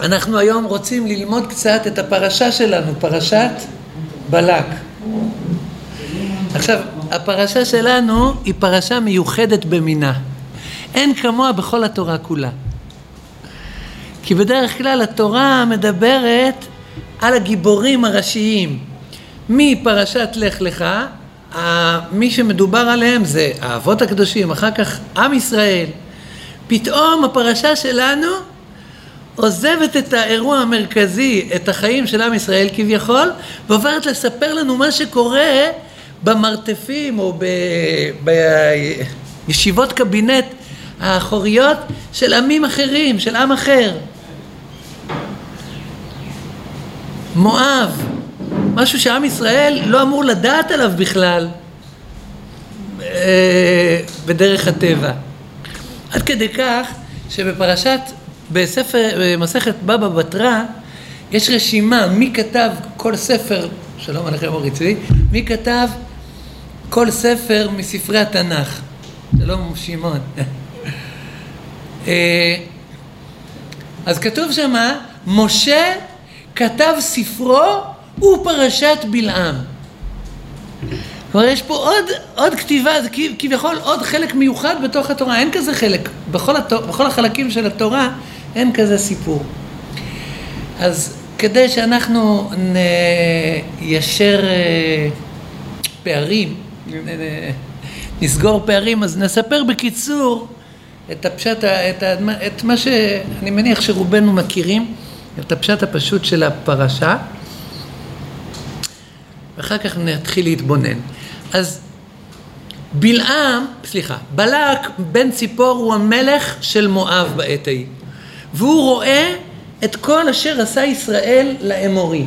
אנחנו היום רוצים ללמוד קצת את הפרשה שלנו, פרשת בלק. עכשיו, הפרשה שלנו היא פרשה מיוחדת במינה. אין כמוה בכל התורה כולה. כי בדרך כלל התורה מדברת על הגיבורים הראשיים. מפרשת לך לך, מי שמדובר עליהם זה האבות הקדושים, אחר כך עם ישראל. פתאום הפרשה שלנו עוזבת את האירוע המרכזי, את החיים של עם ישראל כביכול, ועוברת לספר לנו מה שקורה במרתפים או בישיבות קבינט האחוריות של עמים אחרים, של עם אחר. מואב, משהו שעם ישראל לא אמור לדעת עליו בכלל אה, בדרך הטבע. עד כדי כך שבפרשת בספר, במסכת בבא בתרא, יש רשימה מי כתב כל ספר, שלום עליכם אורי צבי, מי כתב כל ספר מספרי התנ"ך. שלום שמעון. אה, אז כתוב שמה, משה כתב ספרו ופרשת בלעם. כלומר יש פה עוד, עוד כתיבה, זה כביכול עוד חלק מיוחד בתוך התורה, אין כזה חלק, בכל, התור, בכל החלקים של התורה אין כזה סיפור. אז כדי שאנחנו ניישר אה, פערים, נסגור פערים, אז נספר בקיצור את הפשט, את, את מה שאני מניח שרובנו מכירים, את הפשט הפשוט של הפרשה, ואחר כך נתחיל להתבונן. אז בלעם, סליחה, בלק בן ציפור הוא המלך של מואב בעת ההיא. והוא רואה את כל אשר עשה ישראל לאמורי.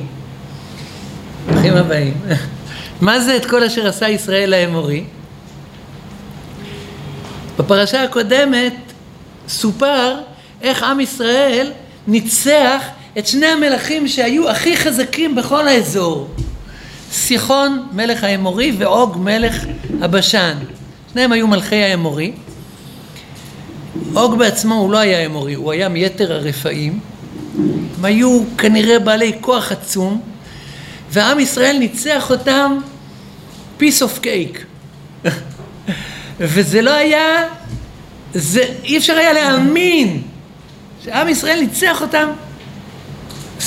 ברוכים הבאים. מה זה את כל אשר עשה ישראל לאמורי? בפרשה הקודמת סופר איך עם ישראל ניצח את שני המלכים שהיו הכי חזקים בכל האזור. סיחון מלך האמורי ועוג מלך הבשן. שניהם היו מלכי האמורי. אוג בעצמו הוא לא היה אמורי, הוא היה מיתר הרפאים. הם היו כנראה בעלי כוח עצום, ועם ישראל ניצח אותם piece of cake. וזה לא היה, זה, אי אפשר היה להאמין שעם ישראל ניצח אותם.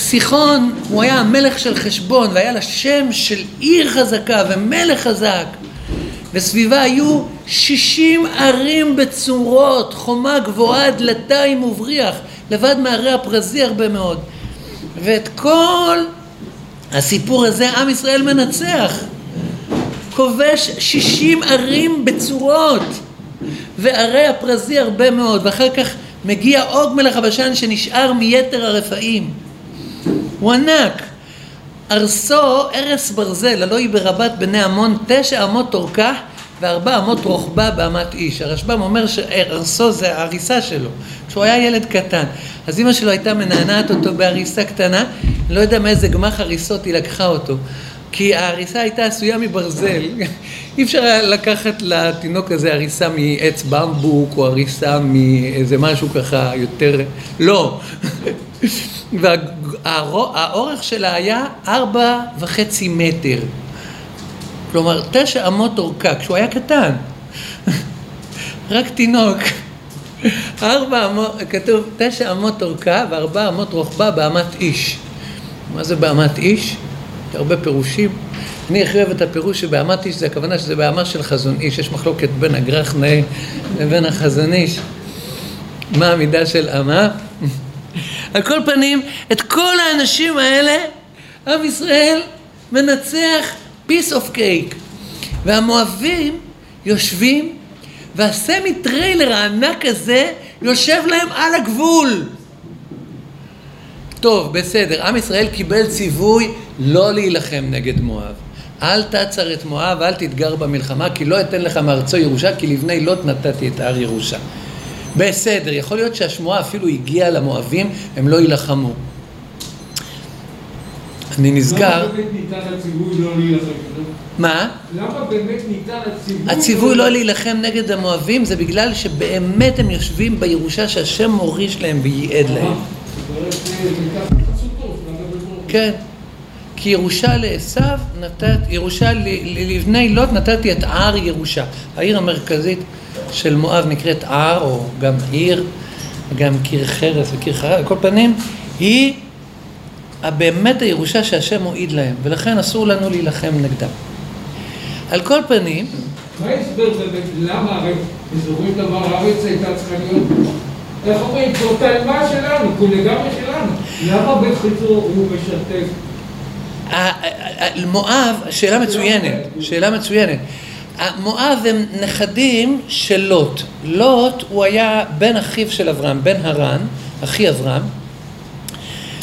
סיחון, הוא היה המלך של חשבון, והיה לה שם של עיר חזקה ומלך חזק. וסביבה היו שישים ערים בצורות, חומה גבוהה, דלתיים ובריח, לבד מהרי הפרזי הרבה מאוד. ואת כל הסיפור הזה עם ישראל מנצח. כובש שישים ערים בצורות, וערי הפרזי הרבה מאוד, ואחר כך מגיע עוג מלך הבשן שנשאר מיתר הרפאים. הוא ענק. ארסו ארס ברזל, הלא היא ברבת בני עמון, תשע אמות אורכה וארבע אמות רוחבה באמת איש. הרשב"ם אומר שארסו זה ההריסה שלו, כשהוא היה ילד קטן. אז אמא שלו הייתה מנענעת אותו בהריסה קטנה, לא יודע מאיזה גמח הריסות היא לקחה אותו. כי ההריסה הייתה עשויה מברזל, אי אפשר היה לקחת לתינוק הזה הריסה מעץ במבוק או הריסה מאיזה משהו ככה יותר, לא. והאורך שלה היה ארבע וחצי מטר. כלומר, תשע אמות אורכה, כשהוא היה קטן. רק תינוק. ארבע אמות, כתוב תשע אמות אורכה וארבע אמות רוחבה באמת איש. מה זה באמת איש? הרבה פירושים. אני הכי אוהב את הפירוש שבאמת איש זה הכוונה שזה באמה של חזון איש. יש מחלוקת בין הגרח נאה לבין החזון איש. מה המידה של אמה? על כל פנים, את כל האנשים האלה, עם ישראל מנצח piece of cake. והמואבים יושבים, והסמי טריילר הענק הזה יושב להם על הגבול. טוב, בסדר, עם ישראל קיבל ציווי לא להילחם נגד מואב. אל תצר את מואב, אל תתגר במלחמה, כי לא אתן לך מארצו ירושה, כי לבני לוט נתתי את ער ירושה. בסדר, יכול להיות שהשמועה אפילו הגיעה למואבים, הם לא יילחמו. אני נזכר... למה באמת ניתן הציווי לא להילחם? מה? למה באמת ניתן הציווי... הציווי לא להילחם נגד המואבים זה בגלל שבאמת הם יושבים בירושה שהשם מוריש להם וייעד להם. כן. כי ירושה לעשו נתת, ירושה לבני לוט נתתי את הר ירושה. העיר המרכזית של מואב נקראת הר, או גם עיר, גם קיר חרס וקיר חרס, על כל פנים, היא באמת הירושה שהשם מועיד להם, ולכן אסור לנו להילחם נגדם. על כל פנים, מה ההסבר באמת, למה הרי של דבר הארץ הייתה צריכה להיות, איך אומרים, זאת האלמה שלנו, הוא לגמרי שלנו. למה בחיצור הוא משתף? ה- ה- ה- מואב, שאלה מצוינת, שאלה מצוינת. מואב הם נכדים של לוט. לוט הוא היה בן אחיו של אברהם, בן הרן, אחי אברהם.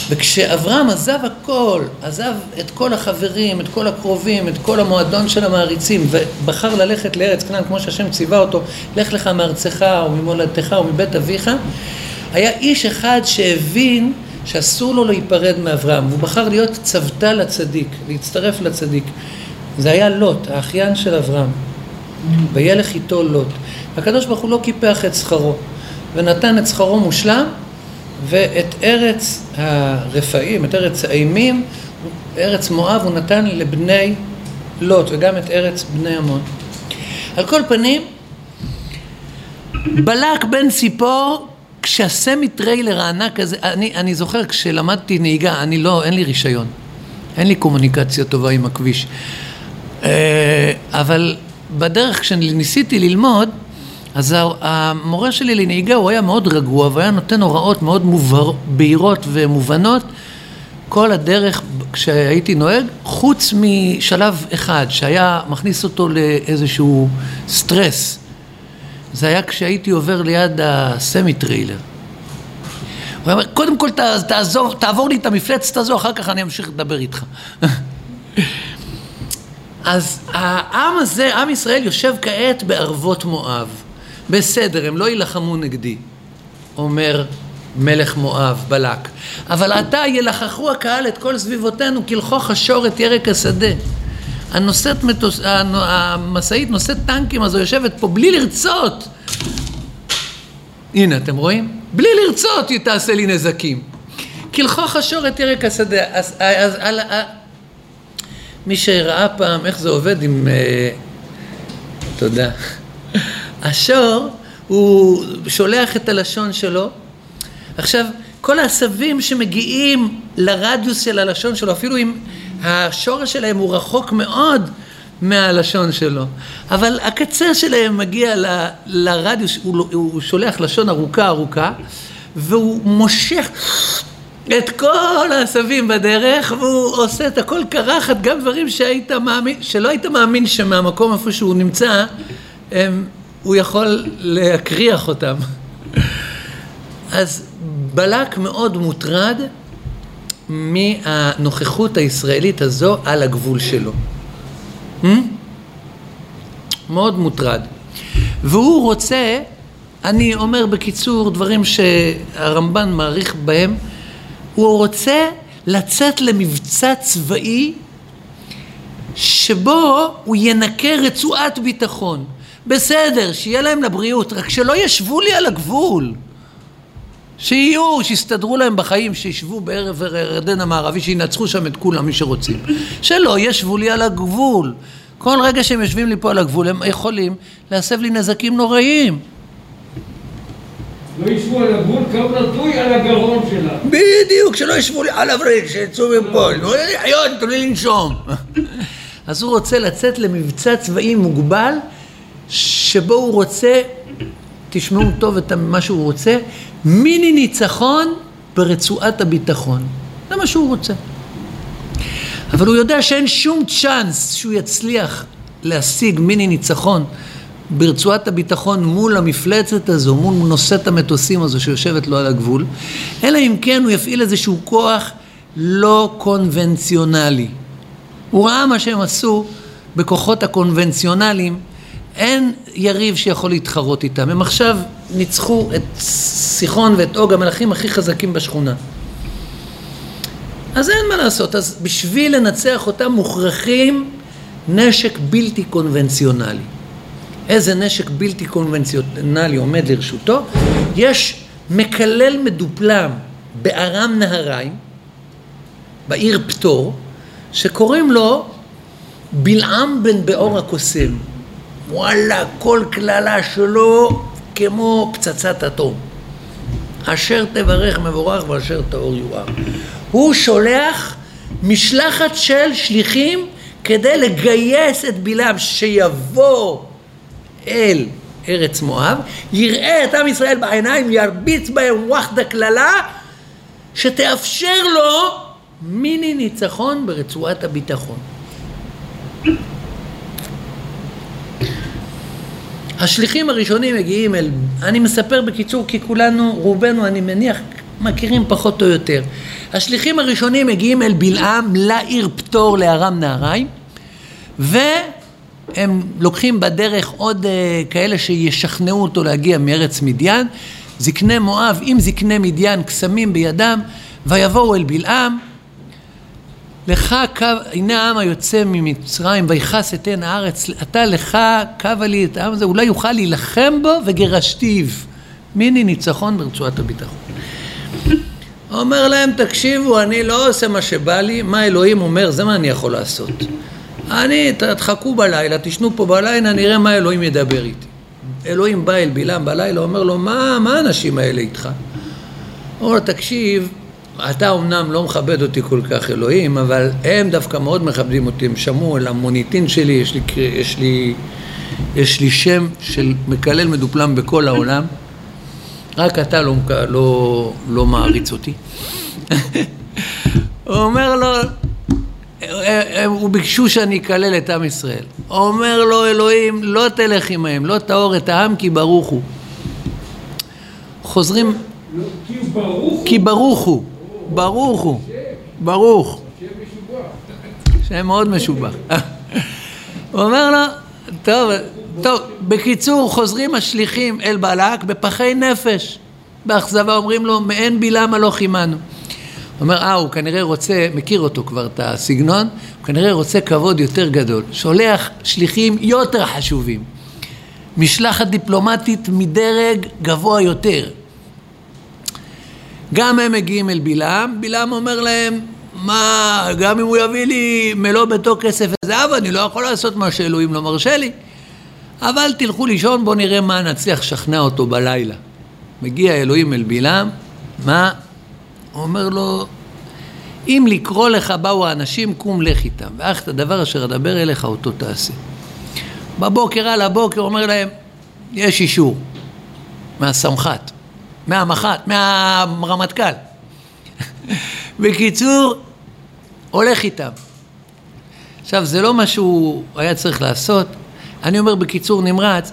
וכשאברהם עזב הכל, עזב את כל החברים, את כל הקרובים, את כל המועדון של המעריצים, ובחר ללכת לארץ כנען כמו שהשם ציווה אותו, לך לך מארצך וממולדתך ומבית אביך, היה איש אחד שהבין שאסור לו להיפרד מאברהם, והוא בחר להיות צוותא לצדיק, להצטרף לצדיק. זה היה לוט, האחיין של אברהם. וילך איתו לוט. הקדוש ברוך הוא לא קיפח את שכרו, ונתן את שכרו מושלם, ואת ארץ הרפאים, את ארץ האימים, ארץ מואב הוא נתן לבני לוט, וגם את ארץ בני עמון. על כל פנים, בלק בן ציפור, כשהסמי טריילר הענק הזה, אני, אני זוכר כשלמדתי נהיגה, אני לא, אין לי רישיון, אין לי קומוניקציה טובה עם הכביש, אבל בדרך כשניסיתי ללמוד, אז המורה שלי לנהיגה הוא היה מאוד רגוע והיה נותן הוראות מאוד מובהר, בהירות ומובנות כל הדרך כשהייתי נוהג, חוץ משלב אחד שהיה מכניס אותו לאיזשהו סטרס. זה היה כשהייתי עובר ליד הסמי טריילר. הוא אומר, קודם כל תעזור, תעבור לי את המפלצת הזו, אחר כך אני אמשיך לדבר איתך. אז העם הזה, עם ישראל, יושב כעת בערבות מואב. בסדר, הם לא יילחמו נגדי, אומר מלך מואב, בלק. אבל עתה ילחכו הקהל את כל סביבותינו, כלכוך השור את ירק השדה. הנושאת מטוס, המשאית נושאת טנקים, היא יושבת פה בלי לרצות. הנה, אתם רואים? בלי לרצות היא תעשה לי נזקים. כלכוך השור את ירק השדה. אז, אז, אז, אז, מי שראה פעם איך זה עובד עם... אה, תודה. השור, הוא שולח את הלשון שלו. עכשיו, כל העשבים שמגיעים לרדיוס של הלשון שלו, אפילו אם השורש שלהם הוא רחוק מאוד מהלשון שלו, אבל הקצה שלהם מגיע ל, לרדיוס, הוא, הוא שולח לשון ארוכה ארוכה, והוא מושך את כל העשבים בדרך, והוא עושה את הכל קרחת, גם דברים שהיית מאמין, שלא היית מאמין שמהמקום איפה שהוא נמצא, הם, הוא יכול להקריח אותם. אז בלק מאוד מוטרד מהנוכחות הישראלית הזו על הגבול שלו. Hmm? מאוד מוטרד. והוא רוצה, אני אומר בקיצור דברים שהרמב"ן מעריך בהם, הוא רוצה לצאת למבצע צבאי שבו הוא ינקה רצועת ביטחון. בסדר, שיהיה להם לבריאות, רק שלא ישבו לי על הגבול. שיהיו, שיסתדרו להם בחיים, שישבו בערב הירדן המערבי, שינצחו שם את כולם, מי שרוצים. שלא ישבו לי על הגבול. כל רגע שהם יושבים לי פה על הגבול, הם יכולים להסב לי נזקים נוראיים. לא ישבו על הגבול, קו נטוי על הגרון שלה. בדיוק, שלא ישבו לי על הווריד, שיצאו מפה, תנו לי לחיות, תנו לי לנשום. אז הוא רוצה לצאת למבצע צבאי מוגבל, שבו הוא רוצה, תשמעו טוב את מה שהוא רוצה, מיני ניצחון ברצועת הביטחון. זה מה שהוא רוצה. אבל הוא יודע שאין שום צ'אנס שהוא יצליח להשיג מיני ניצחון ברצועת הביטחון מול המפלצת הזו, מול נושאת המטוסים הזו שיושבת לו על הגבול, אלא אם כן הוא יפעיל איזשהו כוח לא קונבנציונלי. הוא ראה מה שהם עשו בכוחות הקונבנציונליים, אין יריב שיכול להתחרות איתם. הם עכשיו ניצחו את סיחון ואת אוג, המלכים הכי חזקים בשכונה. אז אין מה לעשות, אז בשביל לנצח אותם מוכרחים נשק בלתי קונבנציונלי. איזה נשק בלתי קונבנציונלי עומד לרשותו? יש מקלל מדופלם בארם נהריים, בעיר פטור, שקוראים לו בלעם בן באור הקוסם. וואלה, כל קללה שלו כמו פצצת אטום. אשר תברך מבורך ואשר תאור יואר. הוא שולח משלחת של שליחים כדי לגייס את בלעם שיבוא אל ארץ מואב, יראה את עם ישראל בעיניים, ירביץ בהם ווחדה קללה שתאפשר לו מיני ניצחון ברצועת הביטחון. השליחים הראשונים מגיעים אל, אני מספר בקיצור כי כולנו, רובנו אני מניח, מכירים פחות או יותר. השליחים הראשונים מגיעים אל בלעם לעיר פטור לארם נהריים והם לוקחים בדרך עוד uh, כאלה שישכנעו אותו להגיע מארץ מדיין, זקני מואב עם זקני מדיין קסמים בידם ויבואו אל בלעם לך קו, הנה העם היוצא ממצרים ויכס את עין הארץ, אתה לך קווה לי את העם הזה, אולי יוכל להילחם בו וגירשתיו. מיני ניצחון ברצועת הביטחון. אומר להם, תקשיבו, אני לא עושה מה שבא לי, מה אלוהים אומר, זה מה אני יכול לעשות. אני, תחכו בלילה, תשנו פה בלילה, נראה מה אלוהים ידבר איתי. אלוהים בא אל בלעם בלילה, אומר לו, מה, מה האנשים האלה איתך? אומר לו, תקשיב, אתה אומנם לא מכבד אותי כל כך אלוהים, אבל הם דווקא מאוד מכבדים אותי, הם שמעו על המוניטין שלי, יש לי, יש לי, יש לי שם של מקלל מדופלם בכל העולם, רק אתה לא, לא, לא מעריץ אותי. הוא אומר לו, הוא ביקשו שאני אקלל את עם ישראל. אומר לו אלוהים, לא תלך עמהם, לא טהור את העם כי ברוך הוא. חוזרים... לא, כי ברוך הוא. ברוך הוא, ברוך. שם מאוד משובח. הוא אומר לו, טוב, טוב, בקיצור, חוזרים השליחים אל בלק בפחי נפש. באכזבה אומרים לו, מעין בלעם הלוך עמנו. אומר, אה, הוא כנראה רוצה, מכיר אותו כבר, את הסגנון, הוא כנראה רוצה כבוד יותר גדול. שולח שליחים יותר חשובים. משלחת דיפלומטית מדרג גבוה יותר. גם הם מגיעים אל בלעם, בלעם אומר להם, מה, גם אם הוא יביא לי מלוא ביתו כסף וזהב, אני לא יכול לעשות מה שאלוהים לא מרשה לי. אבל תלכו לישון, בואו נראה מה נצליח לשכנע אותו בלילה. מגיע אלוהים אל בלעם, מה? הוא אומר לו, אם לקרוא לך באו האנשים, קום לך איתם, ואך את הדבר אשר אדבר אליך אותו תעשה. בבוקר על הבוקר אומר להם, יש אישור מהסמח"ט. מהמח"ט, מהרמטכ"ל. בקיצור, הולך איתם. עכשיו, זה לא מה שהוא היה צריך לעשות. אני אומר בקיצור נמרץ,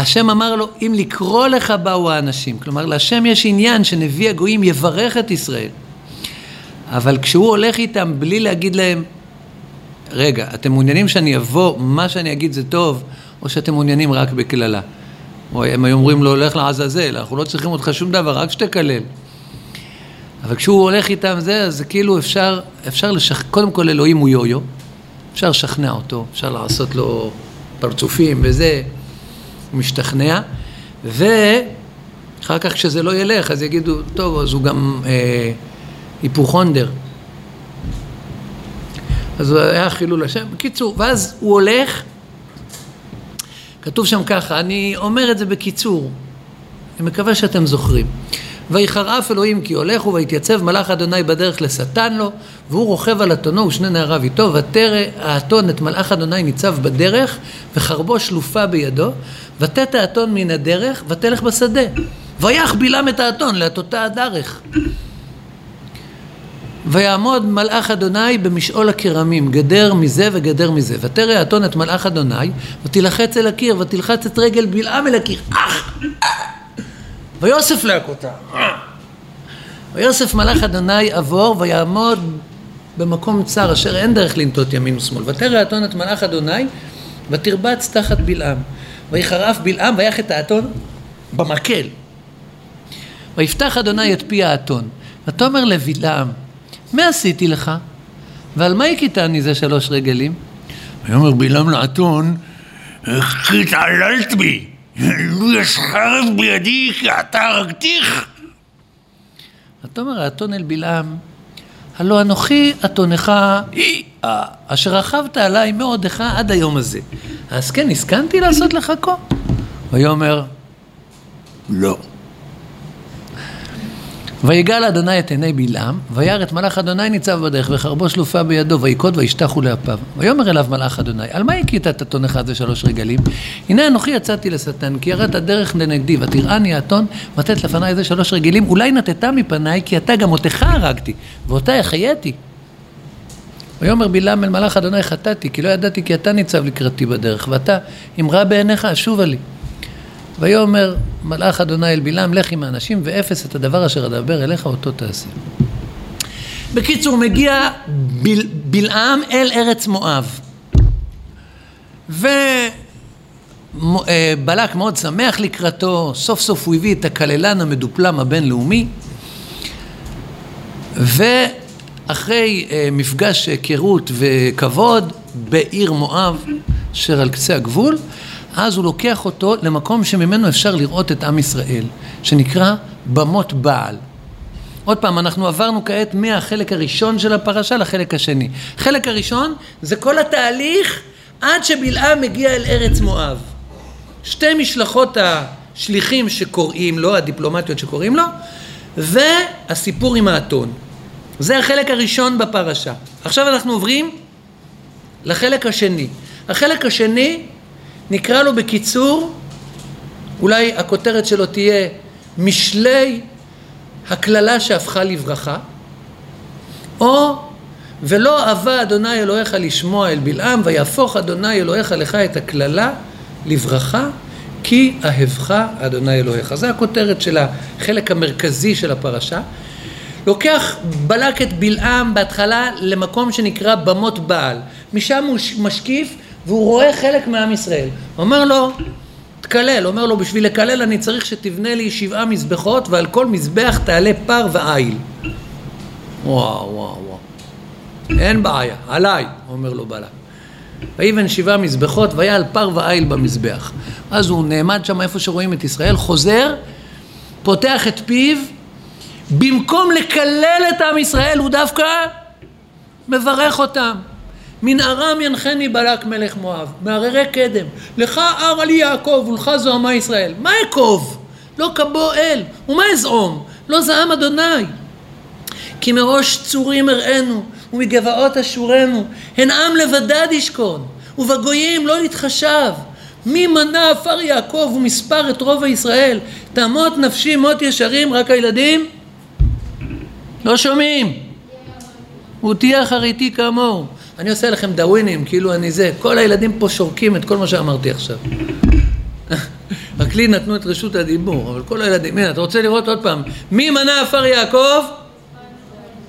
השם אמר לו, אם לקרוא לך באו האנשים. כלומר, להשם יש עניין שנביא הגויים יברך את ישראל. אבל כשהוא הולך איתם בלי להגיד להם, רגע, אתם מעוניינים שאני אבוא, מה שאני אגיד זה טוב, או שאתם מעוניינים רק בקללה? או הם היו אומרים לו, לך לעזאזל, אנחנו לא צריכים אותך שום דבר, רק שתקלל. אבל כשהוא הולך איתם זה, אז כאילו אפשר, אפשר לשכ... קודם כל אלוהים הוא יו-יו, אפשר לשכנע אותו, אפשר לעשות לו פרצופים וזה, הוא משתכנע, ואחר כך כשזה לא ילך, אז יגידו, טוב, אז הוא גם אה, היפוכונדר. אז הוא היה חילול השם. בקיצור, ואז הוא הולך, כתוב שם ככה, אני אומר את זה בקיצור, אני מקווה שאתם זוכרים. ויחרף אלוהים כי הולך הוא ויתייצב מלאך אדוני בדרך לשטן לו והוא רוכב על אתונו ושני נעריו איתו ותרא האתון את מלאך אדוני ניצב בדרך וחרבו שלופה בידו ותת האתון מן הדרך ותלך בשדה ויח בלעם את האתון להטותה הדרך ויעמוד מלאך אדוני במשעול הכרמים, גדר מזה וגדר מזה. ותרא האתון את מלאך אדוני, ותילחץ אל הקיר, ותלחץ את רגל בלעם אל הקיר. אך! ויוסף להכותה. ויוסף מלאך אדוני עבור, ויעמוד במקום צר, אשר אין דרך לנטות ימין ושמאל. ותרא האתון את מלאך אדוני, ותרבץ תחת בלעם. ויחרף בלעם, ויח את האתון במקל. ויפתח אדוני את פי האתון. ותאמר לבלעם, מה עשיתי לך? ועל מה הכיתני זה שלוש רגלים? ויאמר בלעם לאתון, איך התעללת בי? לו יש חרב בידי כי אתה הרגתיך. ותאמר האתון אל בלעם, הלא אנוכי אתונך היא אשר רכבת עליי מעודך עד היום הזה. אז כן, הסכמתי לעשות לך כה? ויאמר, לא. ויגל אדוני את עיני בלעם, וירא את מלאך אדוני ניצב בדרך, וחרבו שלופה בידו, ויקוד וישתחו לאפיו. ויאמר אליו מלאך אדוני, על מה הכית את אתון אחד ושלוש רגלים? הנה אנוכי יצאתי לשטן, כי יראת דרך לנגדי, ותראני האתון, ותת לפניי זה שלוש רגלים, אולי נטטה מפניי, כי אתה גם אותך הרגתי, ואותה החייתי. ויאמר בלעם אל מלאך אדוני חטאתי, כי לא ידעתי כי אתה ניצב לקראתי בדרך, ואתה, אם רע בעיניך, אשובה לי. ויאמר מלאך אדוני אל בלעם, לך עם האנשים ואפס את הדבר אשר אדבר אליך אותו תעשה. בקיצור, מגיע בל, בלעם אל ארץ מואב. ובלק מאוד שמח לקראתו, סוף סוף הוא הביא את הכללן המדופלם הבינלאומי, ואחרי אה, מפגש היכרות וכבוד בעיר מואב, אשר על קצה הגבול, אז הוא לוקח אותו למקום שממנו אפשר לראות את עם ישראל, שנקרא במות בעל. עוד פעם, אנחנו עברנו כעת מהחלק הראשון של הפרשה לחלק השני. חלק הראשון זה כל התהליך עד שבלעם מגיע אל ארץ מואב. שתי משלחות השליחים שקוראים לו, הדיפלומטיות שקוראים לו, והסיפור עם האתון. זה החלק הראשון בפרשה. עכשיו אנחנו עוברים לחלק השני. החלק השני נקרא לו בקיצור, אולי הכותרת שלו תהיה משלי הקללה שהפכה לברכה, או ולא אהבה אדוני אלוהיך לשמוע אל בלעם, ויהפוך אדוני אלוהיך לך את הקללה לברכה, כי אהבך אדוני אלוהיך. זו הכותרת של החלק המרכזי של הפרשה. לוקח בלק את בלעם בהתחלה למקום שנקרא במות בעל. משם הוא משקיף והוא רואה חלק מעם ישראל. הוא אומר לו, תקלל, אומר לו, בשביל לקלל אני צריך שתבנה לי שבעה מזבחות ועל כל מזבח תעלה פר ועיל. וואו, וואו, וואו. אין בעיה, עליי, אומר לו בלק. ויבן שבעה מזבחות והיה על פר ועיל במזבח. אז הוא נעמד שם איפה שרואים את ישראל, חוזר, פותח את פיו, במקום לקלל את עם ישראל הוא דווקא מברך אותם. מן ארם ינחני בלק מלך מואב, מהררי קדם, לך אר לי יעקב ולך זוהמה ישראל. מה אקוב? לא כבו אל, ומה אזעום? לא זעם אדוני. כי מראש צורים אראנו, ומגבעות אשורנו, הן עם לבדד ישכון, ובגויים לא יתחשב. מי מנה עפר יעקב ומספר את רוב הישראל? תמות נפשי מות ישרים, רק הילדים? לא שומעים. הוא תהיה אחריתי כמוהו. אני עושה לכם דאווינים, כאילו אני זה, כל הילדים פה שורקים את כל מה שאמרתי עכשיו. רק לי נתנו את רשות הדיבור, אבל כל הילדים, הנה, אתה רוצה לראות עוד פעם, מי מנה עפר יעקב?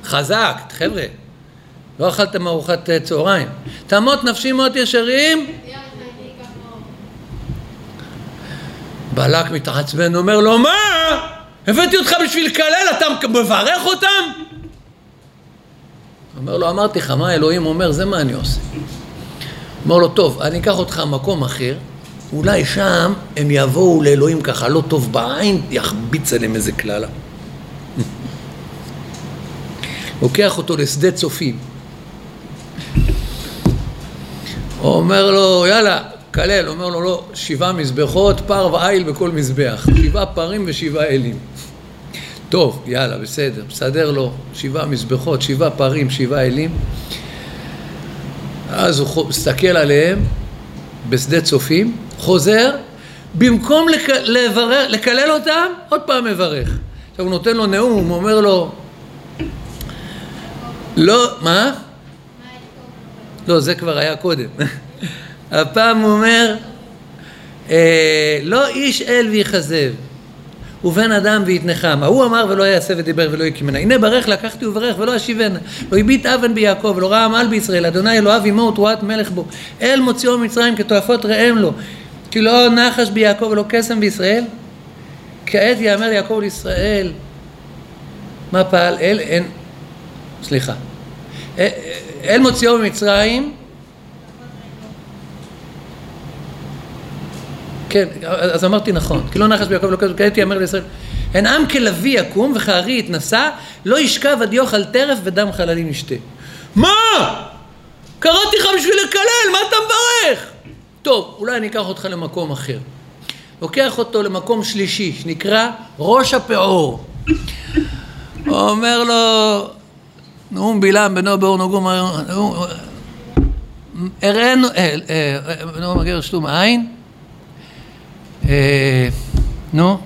חזק, חבר'ה, לא אכלתם ארוחת אה, צהריים. תמות נפשי מות ישרים? בלק מתעצבן, אומר לו, מה? הבאתי אותך בשביל לקלל, אתה מברך אותם? אומר לו, אמרתי לך, מה אלוהים אומר, זה מה אני עושה. אומר לו, טוב, אני אקח אותך למקום אחר, אולי שם הם יבואו לאלוהים ככה לא טוב בעין, יחביץ עליהם איזה קללה. לוקח אותו לשדה צופים. הוא אומר לו, יאללה, כלל, אומר לו, לא, שבעה מזבחות, פר ועיל בכל מזבח, שבעה פרים ושבעה אלים. טוב, יאללה, בסדר, מסדר לו שבעה מזבחות, שבעה פרים, שבעה אלים. אז הוא מסתכל עליהם בשדה צופים, חוזר, במקום לק... לברר, לקלל אותם, עוד פעם מברך. עכשיו הוא נותן לו נאום, הוא אומר לו, לא, מה? לא, זה כבר היה קודם. הפעם הוא אומר, אה, לא איש אל ויכזב. ובן אדם ויתנחם. ההוא אמר ולא יעשה ודיבר ולא יקימנה. הנה ברך לקחתי וברך ולא אשיבנה. לא הביט אבן ביעקב ולא ראה עמל בישראל. אדוני אלוהיו עמו ותרועת מלך בו. אל מוציאו ממצרים כתועפות ראם לו. כי לא נחש ביעקב ולא קסם בישראל. כעת יאמר יעקב לישראל מה פעל אל אין סליחה. אל מוציאו ממצרים כן, אז אמרתי נכון, כי לא נחש ביעקב לא כתוב, כעת יאמר לישראל, הן עם כלביא יקום וכארי יתנשא, לא ישכב עד יאכל טרף ודם חללים ישתה. מה? קראתי לך בשביל לקלל, מה אתה מברך? טוב, אולי אני אקח אותך למקום אחר. לוקח אותו למקום שלישי, שנקרא ראש הפעור. אומר לו, נאום בלעם בנו באור נגום, הראינו, נאום מגר שתום עין, נו,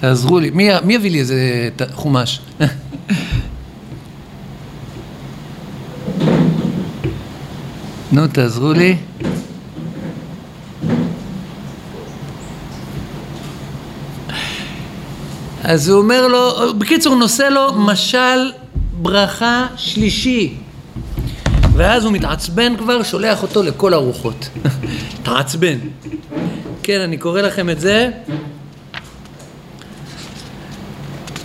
תעזרו לי, מי יביא לי איזה חומש? נו, תעזרו לי. אז הוא אומר לו, בקיצור נושא לו משל ברכה שלישי ואז הוא מתעצבן כבר, שולח אותו לכל הרוחות. תעצבן. כן, אני קורא לכם את זה.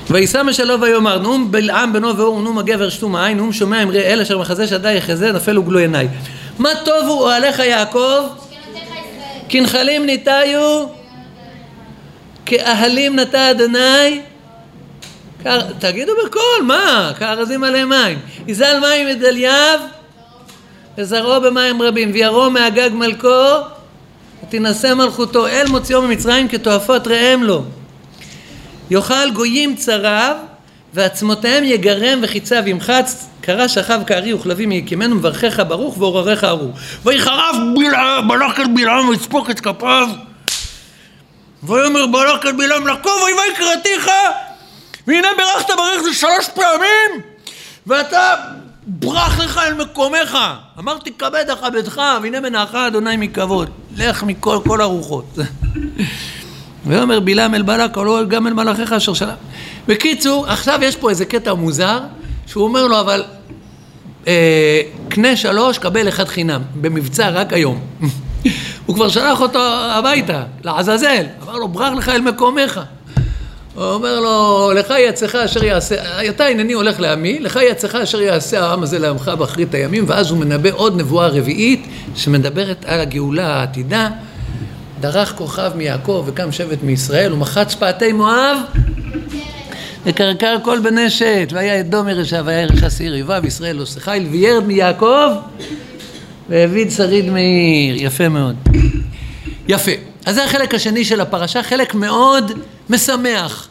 וישא משלו ויאמר נאום בלעם בנו ואור נאום הגבר שתום העין נאום שומע אמרי אל אשר מחזה שדי יחזה נפל וגלו עיניי. מה טובו אוהליך יעקב? כנחלים ניתיו כאהלים נטע אדוני. תגידו בקול מה? כארזים עליהם מים. יזל מים מדלייו וזרעו במים רבים וירום מהגג מלכו ותנשא מלכותו אל מוציאו ממצרים כתועפות ראם לו. יאכל גויים צריו ועצמותיהם יגרם וחיציו ימחץ קרא שכב כארי וכלבי מיקימנו מברכך ברוך ועורריך ארור. ויחרף בלק אל בלעם ויצפוק את כפיו. ויאמר בלק אל בלעם לקום אויבי קראתיך והנה ברכת ברך זה שלוש פעמים ואתה ברח לך אל מקומך. אמרתי כבד אכבדך והנה מנעך אדוני מכבוד. לך מכל כל הרוחות. ויאמר בלעם אל בלק לא גם אל מלאכיך אשר שלם בקיצור עכשיו יש פה איזה קטע מוזר שהוא אומר לו אבל אה, קנה שלוש קבל אחד חינם. במבצע רק היום. הוא כבר שלח אותו הביתה לעזאזל. אמר לו ברח לך אל מקומך הוא אומר לו, לך יצאך אשר יעשה, אתה הנני הולך לעמי, לך יצאך אשר יעשה העם הזה לעמך באחרית הימים, ואז הוא מנבא עוד נבואה רביעית שמדברת על הגאולה העתידה. דרך כוכב מיעקב וקם שבט מישראל, ומחץ פעתי מואב וקרקר כל בנשת, והיה אדום ירשה והיה ירשה שעיר איבה, וישראל לא שחיל, וירד מיעקב והביד שריד מאיר. יפה מאוד. יפה. אז זה החלק השני של הפרשה, חלק מאוד משמח.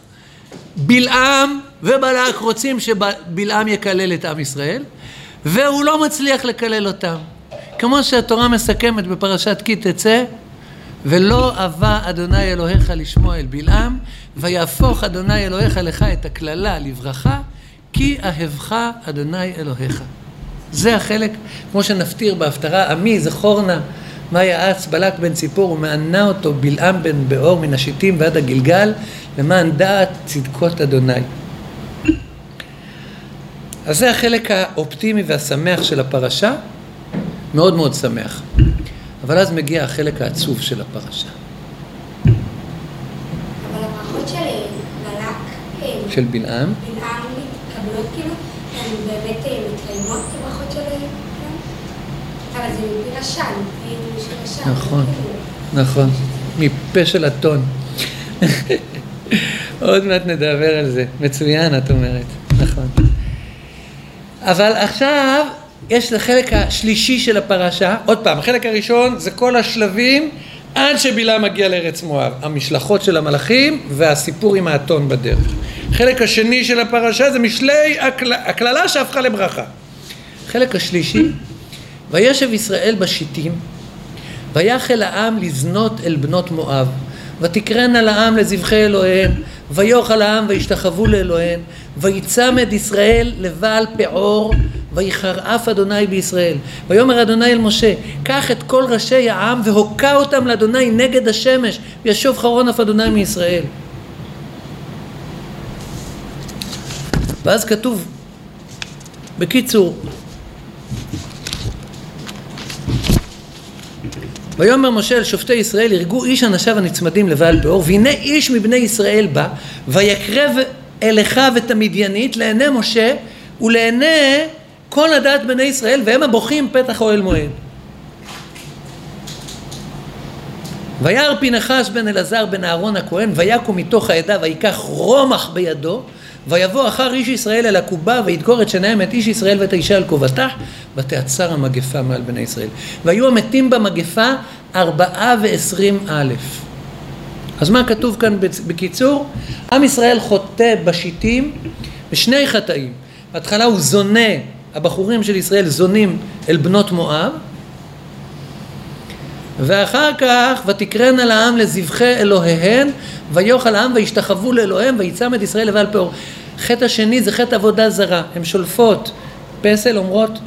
בלעם ובלק רוצים שבלעם יקלל את עם ישראל, והוא לא מצליח לקלל אותם. כמו שהתורה מסכמת בפרשת כי תצא, ולא אבה אדוני אלוהיך לשמוע אל בלעם, ויהפוך אדוני אלוהיך לך את הקללה לברכה, כי אהבך אדוני אלוהיך. זה החלק, כמו שנפטיר בהפטרה, עמי זכור נא מה יעץ בלק בן ציפור ומענה אותו בלעם בן באור מן השיטים ועד הגלגל למען דעת צדקות אדוני. אז זה החלק האופטימי והשמח של הפרשה, מאוד מאוד שמח. אבל אז מגיע החלק העצוב של הפרשה. אבל הברכות של בלק, של בלעם, בלעם מתקבלות כאילו, הן באמת מתקיימות הברכות של בלעם? אבל זה מפי רשע, נכון. נכון, מפה של אתון. עוד מעט נדבר על זה. מצוין, את אומרת. נכון. אבל עכשיו יש את החלק השלישי של הפרשה. עוד פעם, החלק הראשון זה כל השלבים עד שבלעם מגיע לארץ מואב. המשלחות של המלאכים והסיפור עם האתון בדרך. החלק השני של הפרשה זה משלי הקל- הקללה שהפכה לברכה. החלק השלישי, וישב ישראל בשיטים ויחל העם לזנות אל בנות מואב, ותקרנה לעם לזבחי אלוהיהם, ויאכל העם וישתחוו לאלוהיהם, ויצמד ישראל לבעל פעור, ויחרעף אדוני בישראל. ויאמר אדוני אל משה, קח את כל ראשי העם והוקע אותם לאדוני נגד השמש, וישוב חרון אף אדוני מישראל. ואז כתוב, בקיצור, ויאמר משה אל שופטי ישראל, הרגו איש אנשיו הנצמדים לבעל פאור, והנה איש מבני ישראל בא, ויקרב אל אחיו את המדיינית לעיני משה, ולעיני כל הדעת בני ישראל, והם הבוכים פתח אוהל מועד. וירא פנחס בן אלעזר בן אהרון הכהן, ויקום מתוך העדה, ויקח רומח בידו, ויבוא אחר איש ישראל אל הקובה, וידקור את שניהם את איש ישראל ואת האישה על כובתה, ותעצר המגפה מעל בני ישראל. והיו המתים במגפה ארבעה ועשרים אלף. אז מה כתוב כאן בקיצור? עם ישראל חוטא בשיטים בשני חטאים. בהתחלה הוא זונה, הבחורים של ישראל זונים אל בנות מואב, ואחר כך ותקרן על העם לזבחי אלוהיהן ויאכל העם וישתחוו לאלוהיהם ויצם את ישראל לבעל פאור. חטא השני זה חטא עבודה זרה, הן שולפות. פסל אומרות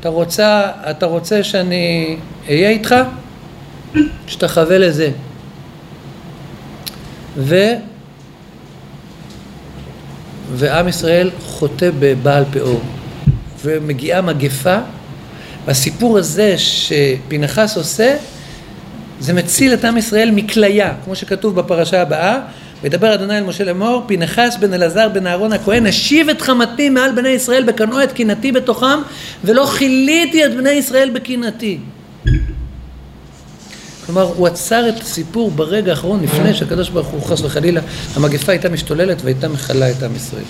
אתה רוצה, אתה רוצה שאני אהיה איתך? שתחווה לזה. ו... ועם ישראל חוטא בבעל פאור. ומגיעה מגפה. והסיפור הזה שפנחס עושה זה מציל את עם ישראל מכליה, כמו שכתוב בפרשה הבאה, וידבר אדוני אל משה לאמור, פנחס בן אלעזר בן אהרון הכהן, השיב את חמתי מעל בני ישראל בקנאו את קנאתי בתוכם, ולא כיליתי את בני ישראל בקנאתי. כלומר, הוא עצר את הסיפור ברגע האחרון, לפני שהקדוש ברוך הוא חס וחלילה, המגפה הייתה משתוללת והייתה מכלה את עם ישראל.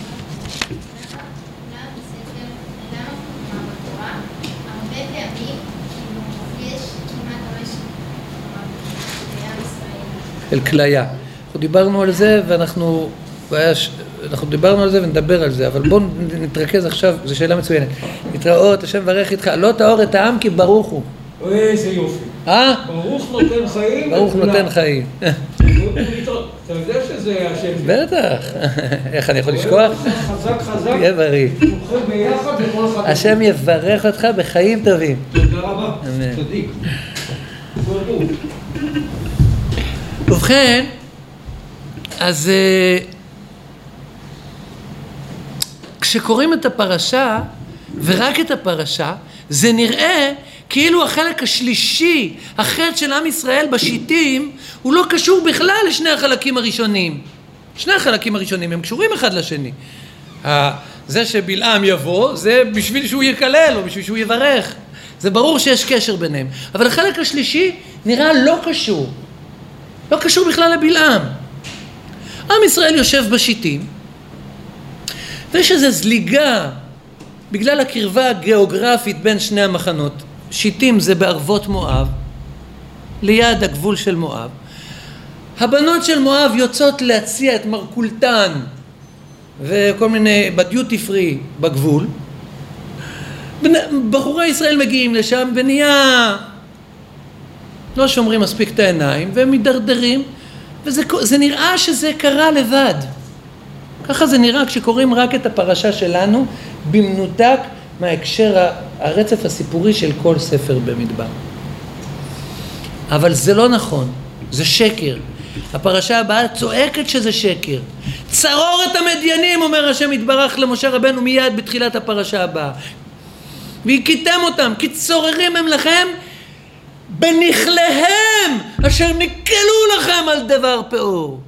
אל כליה. אנחנו דיברנו על זה ואנחנו, אנחנו דיברנו על זה ונדבר על זה, אבל בואו נתרכז עכשיו, זו שאלה מצוינת. להתראות, השם מברך איתך, לא טהור את העם כי ברוך הוא. איזה יופי. אה? ברוך נותן חיים. ברוך נותן חיים. אתה יודע שזה השם. בטח. איך אני יכול לשכוח? חזק חזק. תהיה בריא. השם יברך אותך בחיים טובים. תודה רבה. צדיק. ובכן, אז אה, כשקוראים את הפרשה, ורק את הפרשה, זה נראה כאילו החלק השלישי, החטא של עם ישראל בשיטים, הוא לא קשור בכלל לשני החלקים הראשונים. שני החלקים הראשונים הם קשורים אחד לשני. זה שבלעם יבוא, זה בשביל שהוא יקלל או בשביל שהוא יברך. זה ברור שיש קשר ביניהם. אבל החלק השלישי נראה לא קשור. לא קשור בכלל לבלעם. עם ישראל יושב בשיטים, ויש איזו זליגה בגלל הקרבה הגיאוגרפית בין שני המחנות. שיטים זה בערבות מואב, ליד הגבול של מואב. הבנות של מואב יוצאות להציע את מרכולתן וכל מיני, בדיוטי פרי בגבול. בחורי ישראל מגיעים לשם ונהיה לא שומרים מספיק את העיניים והם מידרדרים וזה נראה שזה קרה לבד. ככה זה נראה כשקוראים רק את הפרשה שלנו במנותק מההקשר הרצף הסיפורי של כל ספר במדבר. אבל זה לא נכון, זה שקר. הפרשה הבאה צועקת שזה שקר. צרור את המדיינים, אומר השם יתברך למשה רבנו מיד בתחילת הפרשה הבאה. והכיתם אותם, כי צוררים הם לכם בנכליהם אשר נקלו לכם על דבר פעור.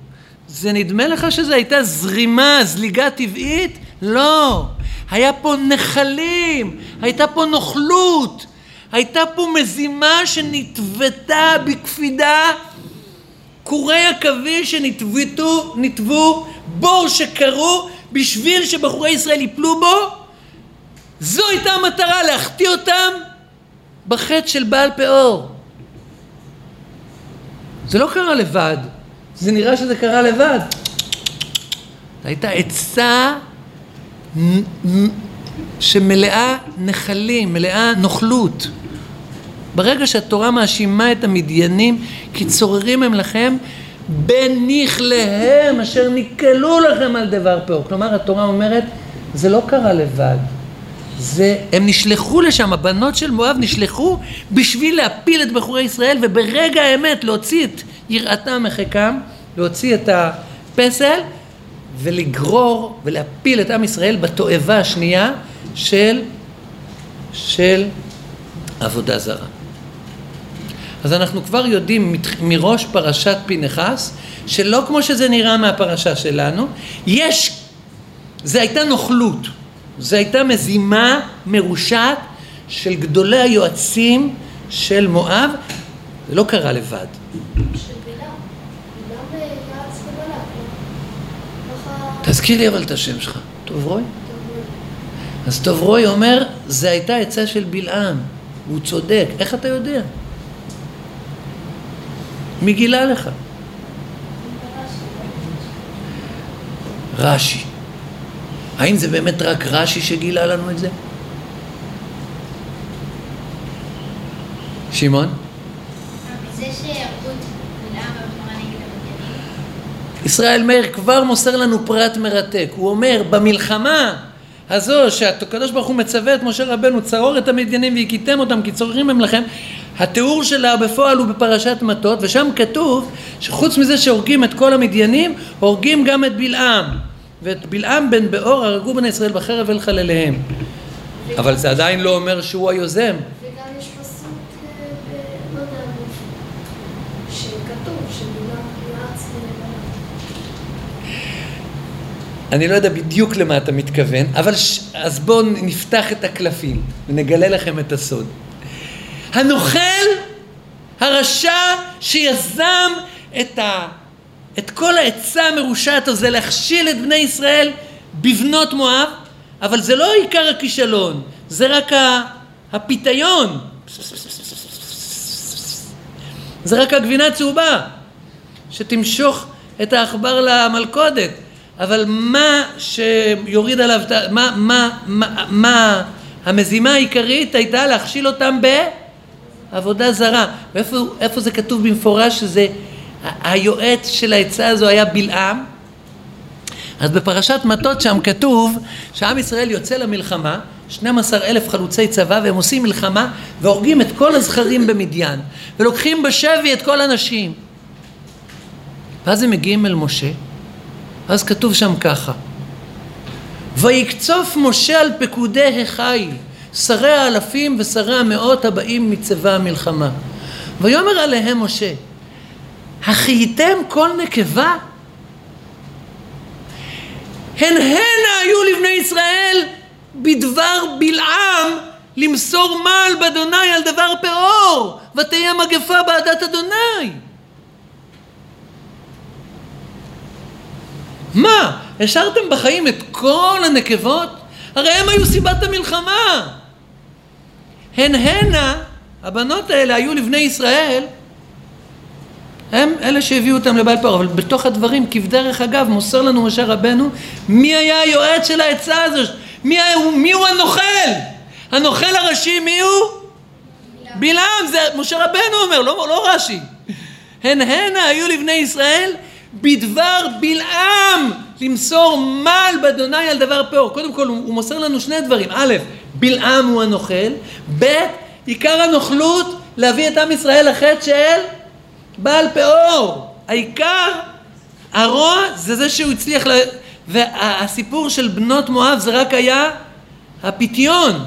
זה נדמה לך שזו הייתה זרימה, זליגה טבעית? לא. היה פה נחלים, הייתה פה נוכלות, הייתה פה מזימה שנטוותה בקפידה, קורי עכביש נטוו, בור שקרו בשביל שבחורי ישראל יפלו בו, זו הייתה המטרה, להחטיא אותם בחטא של בעל פאור. זה לא קרה לבד, זה נראה שזה קרה לבד. הייתה עצה שמלאה נחלים, מלאה נוכלות. ברגע שהתורה מאשימה את המדיינים כי צוררים הם לכם בנכליהם אשר ניקלו לכם על דבר פאור. כלומר התורה אומרת זה לא קרה לבד. זה, הם נשלחו לשם, הבנות של מואב נשלחו בשביל להפיל את בחורי ישראל וברגע האמת להוציא את יראתם מחיקם, להוציא את הפסל ולגרור ולהפיל את עם ישראל בתועבה השנייה של, של עבודה זרה. אז אנחנו כבר יודעים מראש פרשת פנחס, שלא כמו שזה נראה מהפרשה שלנו, יש, זה הייתה נוכלות. זו הייתה מזימה מרושעת של גדולי היועצים של מואב, זה לא קרה לבד. תזכיר לי אבל את השם שלך, טוב רוי? אז טוב רוי אומר, זה הייתה עצה של בלעם, הוא צודק, איך אתה יודע? מי גילה לך? רש"י. האם זה באמת רק רש"י שגילה לנו את זה? שמעון? ישראל מאיר כבר מוסר לנו פרט מרתק. הוא אומר, במלחמה הזו שהקדוש ברוך הוא מצווה את משה רבנו, צרור את המדיינים והכיתם אותם כי צוררים הם לכם, התיאור שלה בפועל הוא בפרשת מטות, ושם כתוב שחוץ מזה שהורגים את כל המדיינים, הורגים גם את בלעם. ואת בלעם בן באור הרגו בני ישראל בחרב אל חלליהם. אבל זה עדיין לא אומר שהוא היוזם. אה, לא. אני לא יודע בדיוק למה אתה מתכוון, אבל ש... אז בואו נפתח את הקלפים ונגלה לכם את הסוד. הנוכל, הרשע, שיזם את, ה... את כל העצה המרושעת הזה להכשיל את בני ישראל בבנות מואב, אבל זה לא עיקר הכישלון, זה רק. הפיתיון. זה רק הגבינה הצהובה. שתמשוך את העכבר למלכודת. אבל מה שיוריד עליו, מה, מה, מה, מה המזימה העיקרית הייתה להכשיל אותם בעבודה זרה. ואיפה איפה זה כתוב במפורש שזה היועץ של העצה הזו היה בלעם? אז בפרשת מטות שם כתוב שעם ישראל יוצא למלחמה, 12 אלף חלוצי צבא והם עושים מלחמה והורגים את כל הזכרים במדיין ולוקחים בשבי את כל הנשים ואז הם מגיעים אל משה אז כתוב שם ככה ויקצוף משה על פקודי החיל שרי האלפים ושרי המאות הבאים מצבא המלחמה ויאמר עליהם משה החייתם כל נקבה הן הנה היו לבני ישראל בדבר בלעם למסור מעל באדוני על דבר פעור ותהיה מגפה בעדת אדוני מה, השארתם בחיים את כל הנקבות? הרי הם היו סיבת המלחמה. הן הנה, הבנות האלה היו לבני ישראל, הם אלה שהביאו אותם לבעל פאור, אבל בתוך הדברים, כבדרך אגב, מוסר לנו משה רבנו, מי היה היועץ של העצה הזו? מי, היה, מי הוא הנוכל? הנוכל הראשי מי הוא? בלעם, זה משה רבנו אומר, לא, לא רש"י. הן הנה היו לבני ישראל בדבר בלעם למסור מעל באדוני על דבר פאור. קודם כל הוא, הוא מוסר לנו שני דברים. א', בלעם הוא הנוכל, ב', עיקר הנוכלות להביא את עם ישראל לחטא של בעל פאור. העיקר, הרוע זה זה שהוא הצליח, לה... והסיפור של בנות מואב זה רק היה הפיתיון,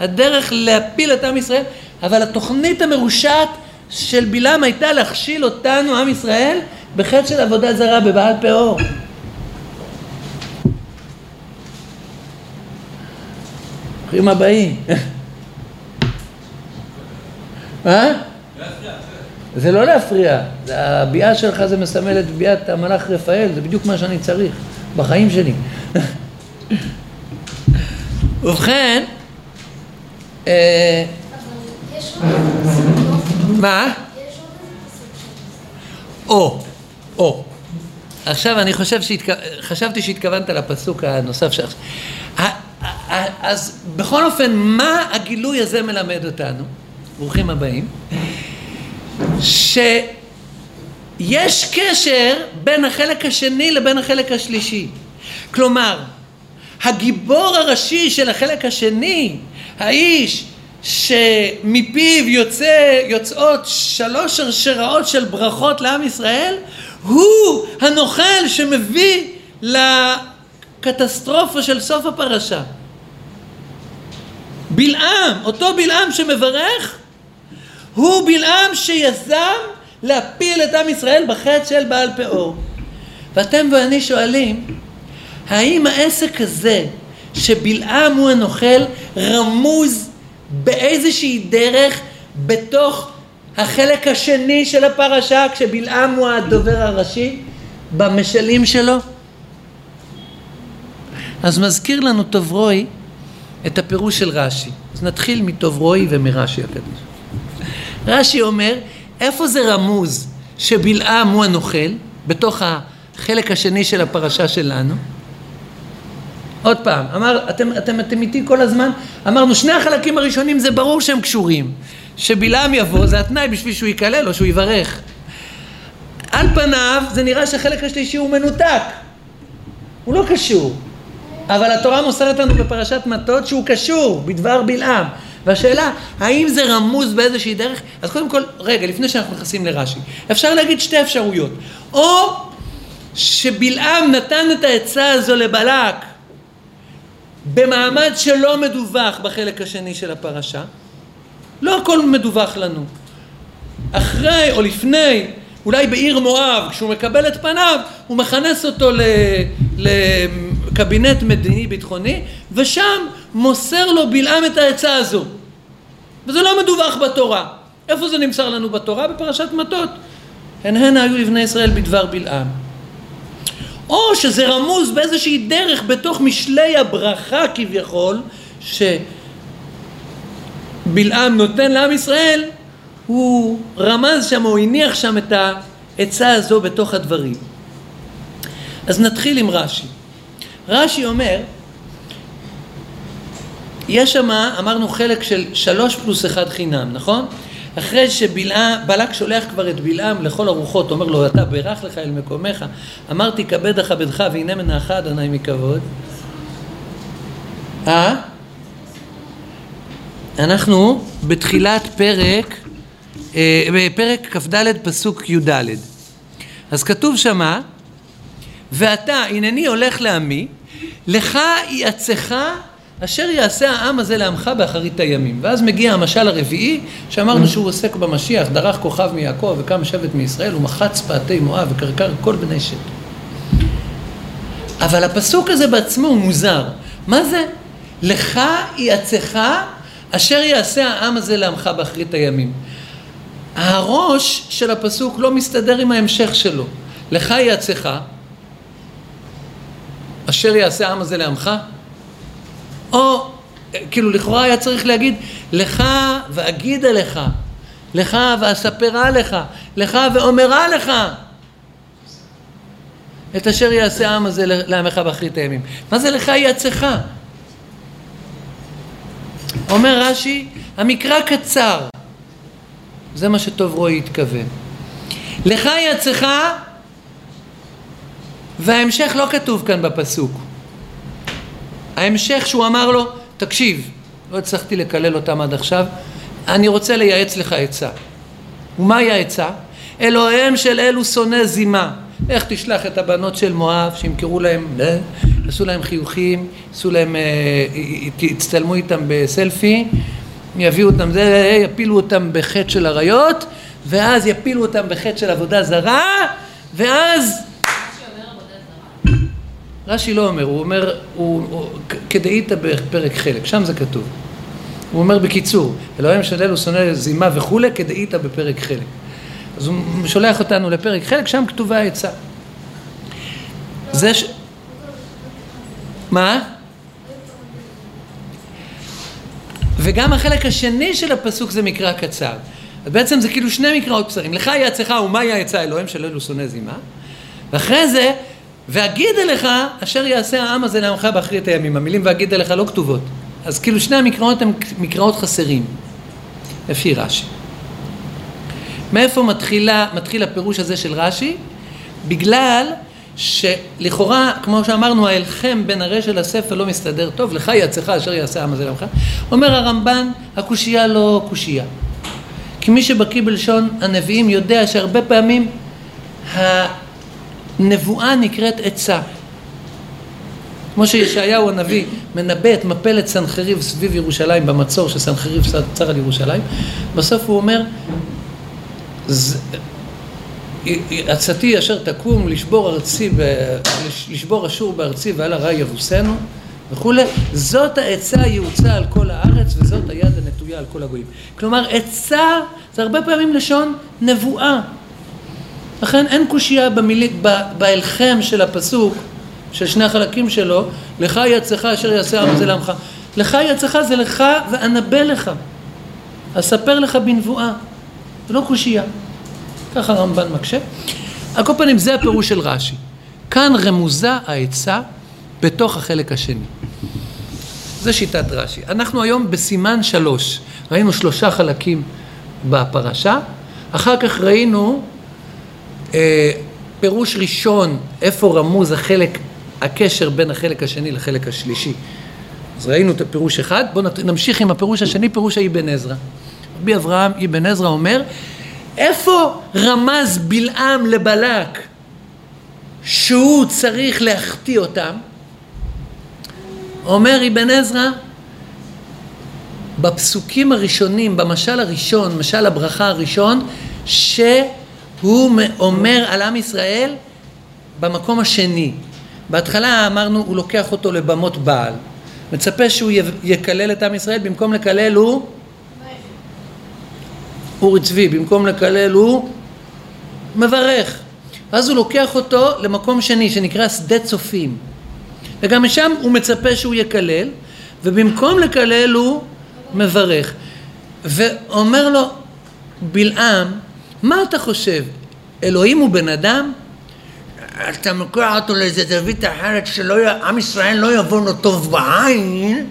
הדרך להפיל את עם ישראל, אבל התוכנית המרושעת של בלעם הייתה להכשיל אותנו, עם ישראל, בחטא של עבודה זרה בבעל פאור. ברוכים הבאים. אה? זה לא להפריע, הביאה שלך זה מסמל את ביאת המלאך רפאל, זה בדיוק מה שאני צריך בחיים שלי. ובכן, אה? מה? או, או. עכשיו אני חושב שהתכו... חשבתי שהתכוונת לפסוק הנוסף ה- אז בכל אופן, מה הגילוי הזה מלמד אותנו? ברוכים הבאים. שיש קשר בין החלק השני לבין החלק השלישי. כלומר, הגיבור הראשי של החלק השני, האיש שמפיו יוצא, יוצאות שלוש שרשראות של ברכות לעם ישראל, הוא הנוכל שמביא לקטסטרופה של סוף הפרשה. בלעם, אותו בלעם שמברך, הוא בלעם שיזם להפיל את עם ישראל בחטא של בעל פאור. ואתם ואני שואלים, האם העסק הזה שבלעם הוא הנוכל רמוז באיזושהי דרך בתוך החלק השני של הפרשה, כשבלעם הוא הדובר הראשי, במשלים שלו? אז מזכיר לנו טוב רוי את הפירוש של רש"י. אז נתחיל מטוב רוי ומרש"י הקדוש. רש"י אומר, איפה זה רמוז שבלעם הוא הנוכל, בתוך החלק השני של הפרשה שלנו? עוד פעם, אמר, אתם, אתם, אתם איתי כל הזמן, אמרנו שני החלקים הראשונים זה ברור שהם קשורים. שבלעם יבוא זה התנאי בשביל שהוא יקלל או שהוא יברך. על פניו זה נראה שהחלק השלישי הוא מנותק, הוא לא קשור. אבל התורה מוסרת לנו בפרשת מטות שהוא קשור בדבר בלעם. והשאלה, האם זה רמוז באיזושהי דרך? אז קודם כל, רגע, לפני שאנחנו נכנסים לרש"י, אפשר להגיד שתי אפשרויות. או שבלעם נתן את העצה הזו לבלק במעמד שלא מדווח בחלק השני של הפרשה. לא הכל מדווח לנו. אחרי או לפני, אולי בעיר מואב, כשהוא מקבל את פניו, הוא מכנס אותו לקבינט מדיני ביטחוני, ושם מוסר לו בלעם את העצה הזו. וזה לא מדווח בתורה. איפה זה נמסר לנו בתורה? בפרשת מטות. הן הן היו לבני ישראל בדבר בלעם. או שזה רמוז באיזושהי דרך בתוך משלי הברכה כביכול, שבלעם נותן לעם ישראל, הוא רמז שם, הוא הניח שם את העצה הזו בתוך הדברים. אז נתחיל עם רש"י. רש"י אומר, יש שם, אמרנו חלק של שלוש פלוס אחד חינם, נכון? אחרי שבלק שולח כבר את בלעם לכל הרוחות, אומר לו, אתה בירך לך אל מקומך, אמרתי כבד אכבדך והנה מנעך אדוני מכבוד. אה? אנחנו בתחילת פרק, אה, בפרק כ"ד פסוק י"ד. אז כתוב שמה, ואתה הנני הולך לעמי, לך יעצך אשר יעשה העם הזה לעמך באחרית הימים. ואז מגיע המשל הרביעי, שאמרנו שהוא עוסק במשיח, דרך כוכב מיעקב וקם שבט מישראל ומחץ פעתי מואב וקרקר כל בני שת. אבל הפסוק הזה בעצמו הוא מוזר. מה זה? לך יעצך אשר יעשה העם הזה לעמך באחרית הימים. הראש של הפסוק לא מסתדר עם ההמשך שלו. לך יעצך אשר יעשה העם הזה לעמך או כאילו לכאורה היה צריך להגיד לך ואגידה לך, לך ואספרה לך, לך ואומרה לך את אשר יעשה העם הזה לעמך באחרית הימים. מה זה לך יעצך? אומר רש"י, המקרא קצר, זה מה שטוב רועי התכוון. לך יעצך וההמשך לא כתוב כאן בפסוק. ההמשך שהוא אמר לו, תקשיב, לא הצלחתי לקלל אותם עד עכשיו, אני רוצה לייעץ לך עצה. ומהי העצה? אלוהיהם של אלו שונא זימה. איך תשלח את הבנות של מואב, שימכרו להם, אה, יעשו להם חיוכים, יעשו להם, יצטלמו אה, איתם בסלפי, יביאו אותם, זה, יפילו אותם בחטא של אריות, ואז יפילו אותם בחטא של עבודה זרה, ואז רש"י לא אומר, הוא אומר, הוא, הוא, כדאית בפרק חלק, שם זה כתוב. הוא אומר בקיצור, אלוהים שלל ושונא זימה וכולי, כדאית בפרק חלק. אז הוא שולח אותנו לפרק חלק, שם כתובה העצה. זה ש... מה? וגם החלק השני של הפסוק זה מקרא קצר. אז בעצם זה כאילו שני מקראות קצרים. לך יעצך ומהי העצה אלוהים של אלו שונא זימה. ואחרי זה ואגיד אליך אשר יעשה העם הזה לעמך באחרית הימים. המילים ואגיד אליך לא כתובות. אז כאילו שני המקראות הם מקראות חסרים, לפי רש"י. מאיפה מתחילה, מתחיל הפירוש הזה של רש"י? בגלל שלכאורה, כמו שאמרנו, ההלחם בין הרשע לספר לא מסתדר טוב, לך יעצך אשר יעשה העם הזה לעמך. אומר הרמב"ן, הקושייה לא קושייה. כי מי שבקיא בלשון הנביאים יודע שהרבה פעמים נבואה נקראת עצה. כמו שישעיהו הנביא מנבא את מפלת סנחריב סביב ירושלים במצור שסנחריב צר על ירושלים, בסוף הוא אומר עצתי אשר תקום לשבור ארצי, לשבור אשור בארצי ועל הרע יבוסנו וכולי, זאת העצה היעוצה על כל הארץ וזאת היד הנטויה על כל הגויים. כלומר, עצה זה הרבה פעמים לשון נבואה. לכן אין קושייה במילי, בהלחם של הפסוק, של שני החלקים שלו, לך יצאך אשר יעשה עם זה לעמך. לך יצאך זה לך ואנבא לך. אספר לך בנבואה. זה לא קושייה. ככה הרמב"ן מקשה. על כל פנים זה הפירוש של רש"י. כאן רמוזה העצה בתוך החלק השני. זה שיטת רש"י. אנחנו היום בסימן שלוש. ראינו שלושה חלקים בפרשה, אחר כך ראינו אה, פירוש ראשון, איפה רמוז החלק, הקשר בין החלק השני לחלק השלישי. אז ראינו את הפירוש אחד, בואו נמשיך עם הפירוש השני, פירוש האבן עזרא. רבי אברהם אבן עזרא אומר, איפה רמז בלעם לבלק שהוא צריך להחטיא אותם? אומר אבן עזרא, בפסוקים הראשונים, במשל הראשון, משל הברכה הראשון, שהוא אומר על עם ישראל במקום השני. בהתחלה אמרנו, הוא לוקח אותו לבמות בעל. מצפה שהוא יקלל את עם ישראל, במקום לקלל הוא אורי צבי, במקום לקלל הוא מברך. אז הוא לוקח אותו למקום שני שנקרא שדה צופים. וגם משם הוא מצפה שהוא יקלל, ובמקום לקלל הוא מברך. ואומר לו בלעם, מה אתה חושב? אלוהים הוא בן אדם? אתה מקרא אותו לאיזה זווית אחרת שעם ישראל לא יבוא לו טוב בעין,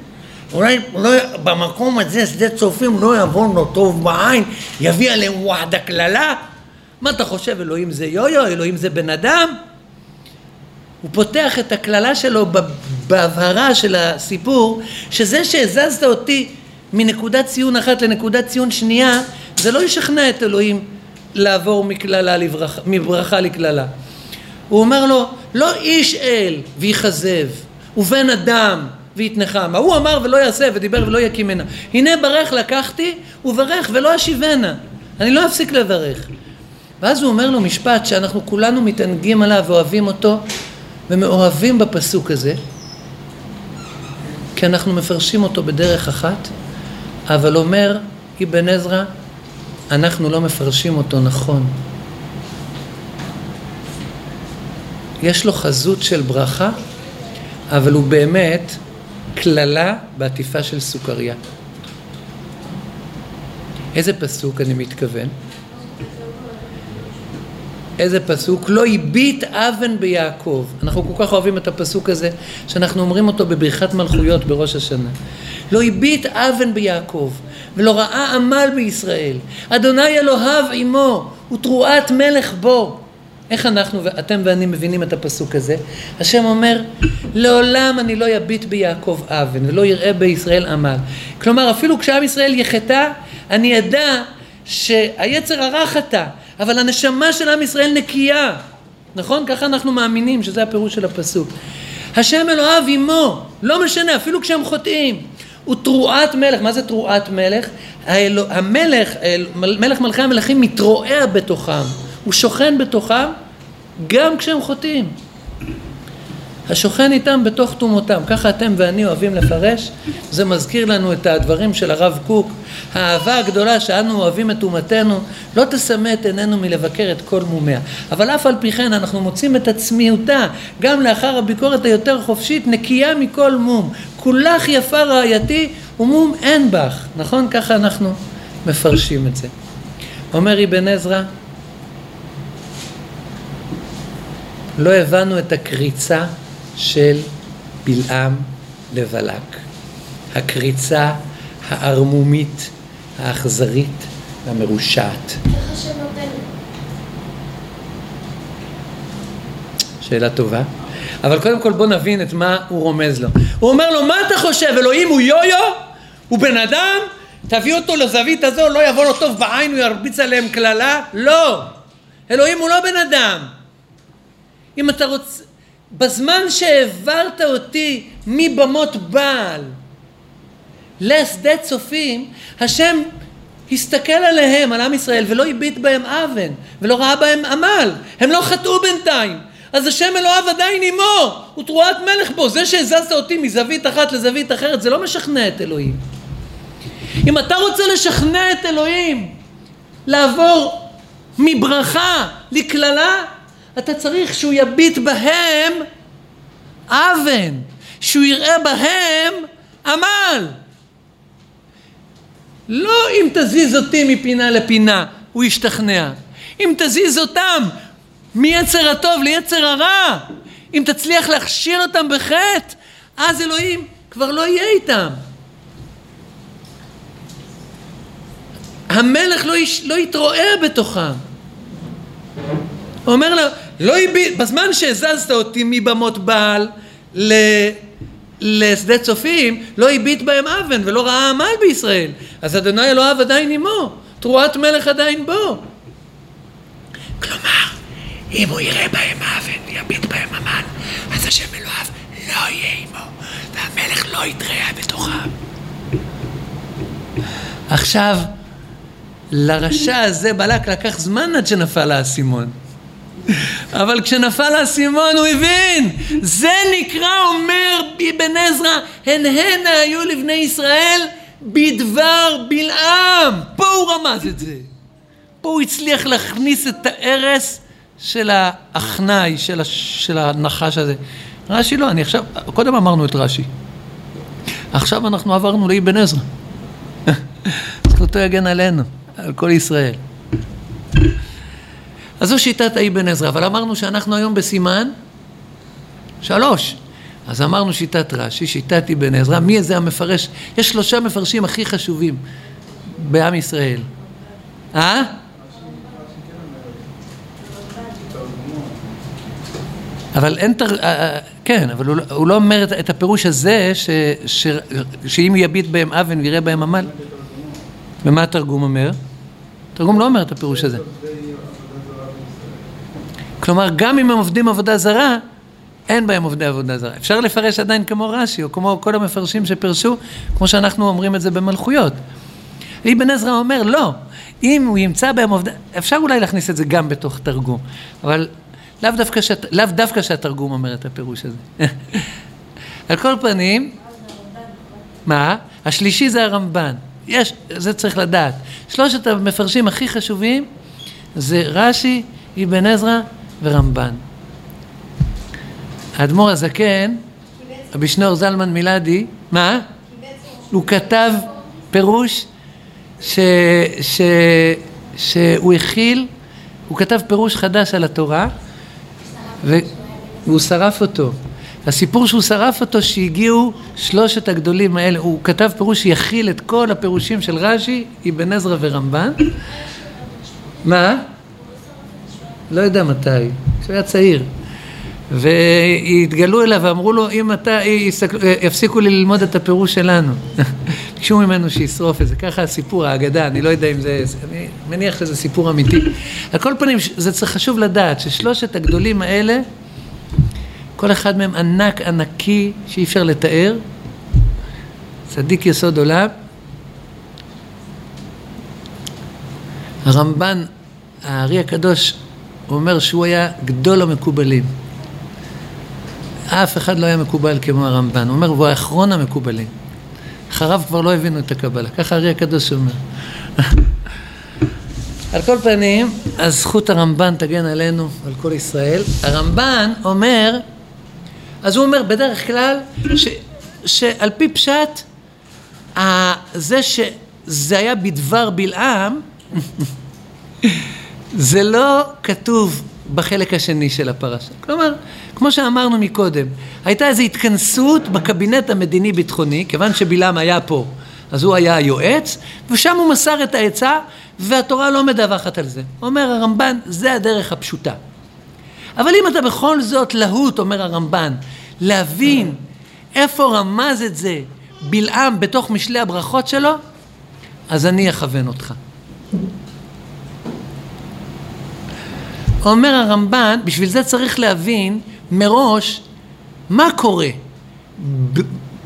אולי לא, במקום הזה שדה צופים לא יבוא לו טוב בעין, יביא עליהם וואחדה קללה? מה אתה חושב, אלוהים זה יו-יו, אלוהים זה בן אדם? הוא פותח את הקללה שלו בהבהרה של הסיפור, שזה שהזזת אותי מנקודת ציון אחת לנקודת ציון שנייה, זה לא ישכנע את אלוהים לעבור מקללה לברכה, מברכה לקללה. הוא אומר לו, לא איש אל ויכזב, ובן אדם ויתנחם. ההוא אמר ולא יעשה ודיבר ולא יקימנה. הנה ברך לקחתי וברך ולא אשיבנה. אני לא אפסיק לברך. ואז הוא אומר לו משפט שאנחנו כולנו מתענגים עליו ואוהבים אותו ומאוהבים בפסוק הזה, כי אנחנו מפרשים אותו בדרך אחת, אבל אומר אבן עזרא, אנחנו לא מפרשים אותו נכון. יש לו חזות של ברכה, אבל הוא באמת קללה בעטיפה של סוכריה. איזה פסוק אני מתכוון? איזה פסוק? לא הביט אבן ביעקב. אנחנו כל כך אוהבים את הפסוק הזה, שאנחנו אומרים אותו בברכת מלכויות בראש השנה. לא הביט אבן ביעקב, ולא ראה עמל בישראל. אדוני אלוהיו עמו, ותרועת מלך בו. איך אנחנו, אתם ואני מבינים את הפסוק הזה? השם אומר, לעולם אני לא יביט ביעקב אבן, ולא יראה בישראל עמל. כלומר, אפילו כשעם ישראל יחטא, אני אדע שהיצר הרע חטא, אבל הנשמה של עם ישראל נקייה. נכון? ככה אנחנו מאמינים שזה הפירוש של הפסוק. השם אלוהיו עמו, לא משנה, אפילו כשהם חוטאים. הוא תרועת מלך, מה זה תרועת מלך? האלו, המלך, מלך מלכי המלכים מתרועע בתוכם, הוא שוכן בתוכם גם כשהם חוטאים. השוכן איתם בתוך טומאותם, ככה אתם ואני אוהבים לפרש, זה מזכיר לנו את הדברים של הרב קוק, האהבה הגדולה שאנו אוהבים את טומאתנו, לא תסמא את עינינו מלבקר את כל מומיה, אבל אף על פי כן אנחנו מוצאים את עצמיותה, גם לאחר הביקורת היותר חופשית, נקייה מכל מום, כולך יפה רעייתי ומום אין בך, נכון? ככה אנחנו מפרשים את זה. אומר אבן עזרא, לא הבנו את הקריצה של בלעם לבלק. הקריצה הערמומית, האכזרית והמרושעת. שאלה טובה. אבל קודם כל בוא נבין את מה הוא רומז לו. הוא אומר לו, מה אתה חושב, אלוהים הוא יו-יו? הוא בן אדם? תביא אותו לזווית הזו, לא יבוא לו טוב בעין, הוא ירביץ עליהם קללה? לא! אלוהים הוא לא בן אדם. אם אתה רוצה... בזמן שהעברת אותי מבמות בעל לשדה צופים, השם הסתכל עליהם, על עם ישראל, ולא הביט בהם אבן, ולא ראה בהם עמל. הם לא חטאו בינתיים. אז השם אלוהיו עדיין עמו, הוא תרועת מלך בו. זה שהזזת אותי מזווית אחת לזווית אחרת, זה לא משכנע את אלוהים. אם אתה רוצה לשכנע את אלוהים לעבור מברכה לקללה, אתה צריך שהוא יביט בהם אבן, שהוא יראה בהם עמל. לא אם תזיז אותי מפינה לפינה, הוא ישתכנע. אם תזיז אותם מיצר הטוב ליצר הרע, אם תצליח להכשיל אותם בחטא, אז אלוהים כבר לא יהיה איתם. המלך לא, יש, לא יתרועע בתוכם. אומר לה, לא הביט, בזמן שהזזת אותי מבמות בעל ל, לשדה צופים, לא הביט בהם אבן ולא ראה עמל בישראל. אז אדוני אלוהיו עדיין עמו, תרועת מלך עדיין בו. כלומר, אם הוא יראה בהם אבן ויביט בהם עמל, אז השם אלוהיו לא יהיה עמו, והמלך לא יתראה בתוכם. עכשיו, לרשע הזה בלק לקח זמן עד שנפל האסימון. אבל כשנפל האסימון הוא הבין, זה נקרא אומר אבן עזרא, הן הן היו לבני ישראל בדבר בלעם. פה הוא רמז את זה. פה הוא הצליח להכניס את הארס של האחנאי, של, הש... של הנחש הזה. רש"י לא, אני עכשיו, קודם אמרנו את רש"י. עכשיו אנחנו עברנו לאבן עזרא. זכותו יגן עלינו. על כל ישראל. אז זו שיטת האבן עזרא, אבל אמרנו שאנחנו היום בסימן שלוש. אז אמרנו שיטת רש"י, שיטת אבן עזרא, מי זה המפרש? יש שלושה מפרשים הכי חשובים בעם ישראל. אה? אבל אין תר... כן, אבל הוא, לא- לא אומר את הפירוש הזה. שאם יביט בהם אבן ויראה בהם עמל. ומה התרגום אומר? התרגום לא אומר את הפירוש הזה. כלומר, גם אם הם עובדים עבודה זרה, אין בהם עובדי עבודה זרה. אפשר לפרש עדיין כמו רש"י, או כמו כל המפרשים שפרשו, כמו שאנחנו אומרים את זה במלכויות. אבן עזרא אומר, לא, אם הוא ימצא בהם עובדי... אפשר אולי להכניס את זה גם בתוך תרגום, אבל לאו דווקא, שת... לאו דווקא שהתרגום אומר את הפירוש הזה. על כל פנים, מה? השלישי זה הרמב"ן. יש, זה צריך לדעת. שלושת המפרשים הכי חשובים זה רש"י, אבן עזרא ורמב"ן. האדמו"ר הזקן, רבי שניאור זלמן מילדי, מה? הוא כתב פירוש ש, ש, שהוא הכיל, הוא כתב פירוש חדש על התורה והוא שרף אותו. הסיפור שהוא שרף אותו שהגיעו שלושת הגדולים האלה, הוא כתב פירוש שיכיל את כל הפירושים של רש"י, אבן עזרא ורמב"ן. מה? לא יודע מתי, כשהוא היה צעיר. והתגלו אליו ואמרו לו, אם אתה, יפסיקו לי ללמוד את הפירוש שלנו. ביקשו ממנו שישרוף את זה. ככה הסיפור, האגדה, אני לא יודע אם זה, אני מניח שזה סיפור אמיתי. על כל פנים, זה צריך חשוב לדעת ששלושת הגדולים האלה, כל אחד מהם ענק ענקי שאי אפשר לתאר, צדיק יסוד עולם. הרמב"ן, הארי הקדוש, אומר שהוא היה גדול המקובלים. אף אחד לא היה מקובל כמו הרמב"ן. הוא אומר, הוא האחרון המקובלים. אחריו כבר לא הבינו את הקבלה. ככה הארי הקדוש אומר. על כל פנים, הזכות הרמב"ן תגן עלינו, על כל ישראל. הרמב"ן אומר אז הוא אומר בדרך כלל ש, שעל פי פשט זה שזה היה בדבר בלעם זה לא כתוב בחלק השני של הפרשה. כלומר, כמו שאמרנו מקודם, הייתה איזו התכנסות בקבינט המדיני-ביטחוני, כיוון שבלעם היה פה, אז הוא היה היועץ, ושם הוא מסר את העצה, והתורה לא מדווחת על זה. אומר הרמב"ן, זה הדרך הפשוטה. אבל אם אתה בכל זאת להוט, אומר הרמב"ן, להבין איפה רמז את זה בלעם בתוך משלי הברכות שלו, אז אני אכוון אותך. אומר הרמב"ן, בשביל זה צריך להבין מראש מה קורה.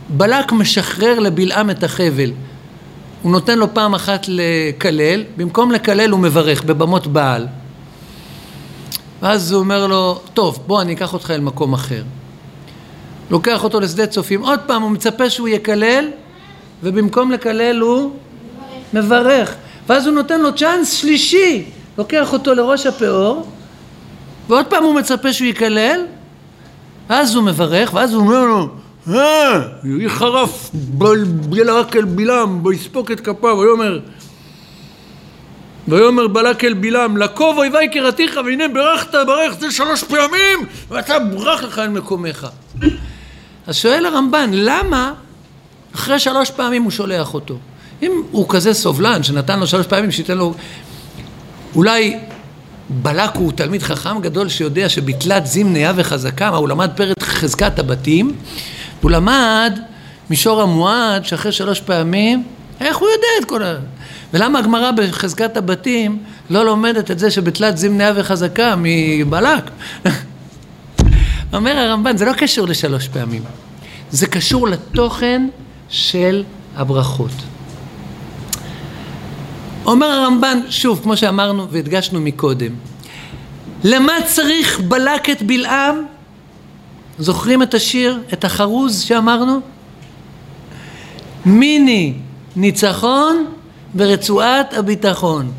בלק משחרר לבלעם את החבל. הוא נותן לו פעם אחת לקלל, במקום לקלל הוא מברך בבמות בעל. ואז הוא אומר לו, טוב, בוא אני אקח אותך אל מקום אחר. לוקח אותו לשדה צופים, עוד פעם הוא מצפה שהוא יקלל, ובמקום לקלל הוא מברך. ואז הוא נותן לו צ'אנס שלישי, לוקח אותו לראש הפאור, ועוד פעם הוא מצפה שהוא יקלל, ואז הוא מברך, ואז הוא אומר לו, אה, יחרף בלק אל בלעם, ויספוק את כפיו, ויאמר ויאמר בלק אל בלעם, לקוב אויבי קראתיך, והנה ברכת ברך זה שלוש פעמים, ואתה ברח לך אל מקומך. אז שואל הרמב"ן, למה אחרי שלוש פעמים הוא שולח אותו? אם הוא כזה סובלן, שנתן לו שלוש פעמים, שייתן לו... אולי בלק הוא תלמיד חכם גדול שיודע שבתלת זים נאה וחזקה, מה הוא למד פרק חזקת הבתים, הוא למד מישור המועד שאחרי שלוש פעמים, איך הוא יודע את כל ה... ולמה הגמרא בחזקת הבתים לא לומדת את זה שבתלת זים נאה וחזקה מבלק? אומר הרמב"ן, זה לא קשור לשלוש פעמים, זה קשור לתוכן של הברכות. אומר הרמב"ן, שוב, כמו שאמרנו והדגשנו מקודם, למה צריך בלק את בלעם? זוכרים את השיר, את החרוז שאמרנו? מיני ניצחון ברצועת הביטחון.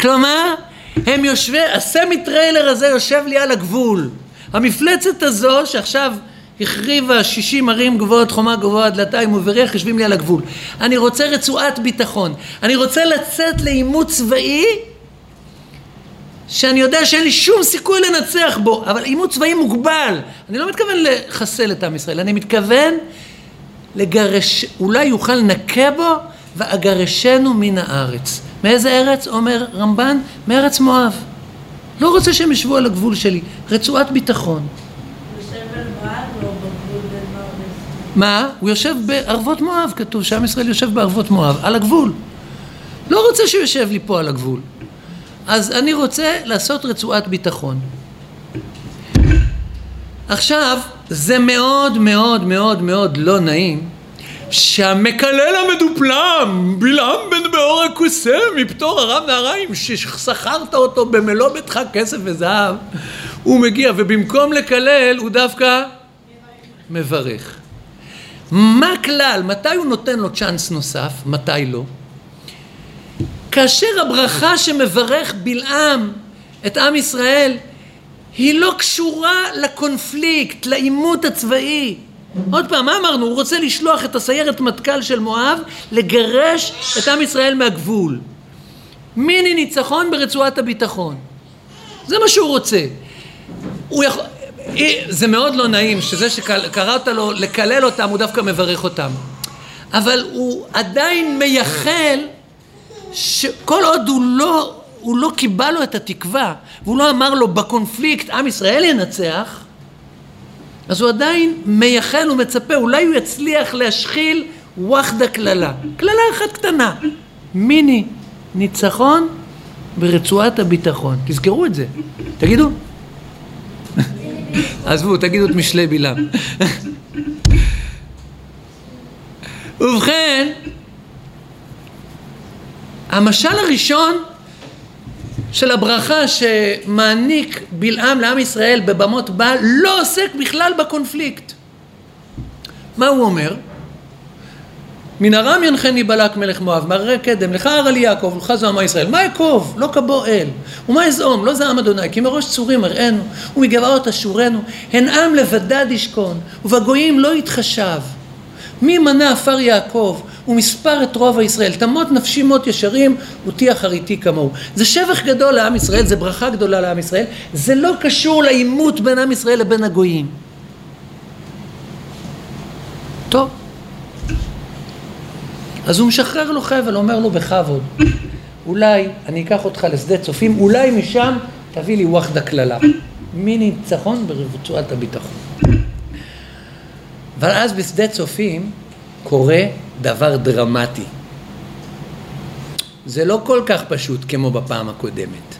כלומר, הם יושבי, הסמי טריילר הזה יושב לי על הגבול. המפלצת הזו שעכשיו החריבה 60 ערים גבוהות, חומה גבוהה, דלתיים ובריח, יושבים לי על הגבול. אני רוצה רצועת ביטחון. אני רוצה לצאת לעימות צבאי שאני יודע שאין לי שום סיכוי לנצח בו, אבל עימות צבאי מוגבל. אני לא מתכוון לחסל את עם ישראל, אני מתכוון לגרש, אולי אוכל נכה בו ואגרשנו מן הארץ. מאיזה ארץ? אומר רמב"ן, מארץ מואב. לא רוצה שהם ישבו על הגבול שלי, רצועת ביטחון. מה? הוא יושב בערבות מואב, כתוב שעם ישראל יושב בערבות מואב, על הגבול. לא רוצה שהוא יושב לי פה על הגבול. אז אני רוצה לעשות רצועת ביטחון. עכשיו, זה מאוד מאוד מאוד מאוד לא נעים שהמקלל המדופלם, בלעם בן באור הקוסם, מפטור הרב נהריים, ששכרת אותו במלוא ביתך כסף וזהב, הוא מגיע, ובמקום לקלל הוא דווקא מברך. מה הכלל? מתי הוא נותן לו צ'אנס נוסף? מתי לא? כאשר הברכה שמברך בלעם את עם ישראל היא לא קשורה לקונפליקט, לעימות הצבאי. עוד פעם, מה אמרנו? הוא רוצה לשלוח את הסיירת מטכ"ל של מואב לגרש את עם ישראל מהגבול. מיני ניצחון ברצועת הביטחון. זה מה שהוא רוצה. הוא יכול... זה מאוד לא נעים שזה שקראת לו לקלל אותם, הוא דווקא מברך אותם. אבל הוא עדיין מייחל שכל עוד הוא לא, הוא לא קיבל לו את התקווה והוא לא אמר לו בקונפליקט עם ישראל ינצח אז הוא עדיין מייחל ומצפה, אולי הוא יצליח להשחיל ווחדה קללה. קללה אחת קטנה, מיני ניצחון ברצועת הביטחון. תזכרו את זה. תגידו. עזבו, תגידו את משלי בלעם. ובכן, המשל הראשון של הברכה שמעניק בלעם לעם ישראל בבמות בעל לא עוסק בכלל בקונפליקט. מה הוא אומר? מן ארם ינחני בלק מלך מואב, מהררי קדם, לך הר לי יעקב, ולך זעמה ישראל. מה אקוב? לא כבוא אל. ומה אזעום? לא זעם אדוני, כי מראש צורים אראנו, ומגבעות אשורנו, הן עם לבדד ישכון, ובגויים לא יתחשב. מי מנה עפר יעקב, ומספר את רוב הישראל, תמות נפשי מות ישרים ותהיה אחריתי כמוהו. זה שבח גדול לעם ישראל, זה ברכה גדולה לעם ישראל, זה לא קשור לעימות בין עם ישראל לבין הגויים. טוב. אז הוא משחרר לו חבל, אומר לו בכבוד, אולי אני אקח אותך לשדה צופים, אולי משם תביא לי ווחדה קללה. מי ניצחון ברצועת הביטחון. אבל אז בשדה צופים קורה דבר דרמטי. זה לא כל כך פשוט כמו בפעם הקודמת.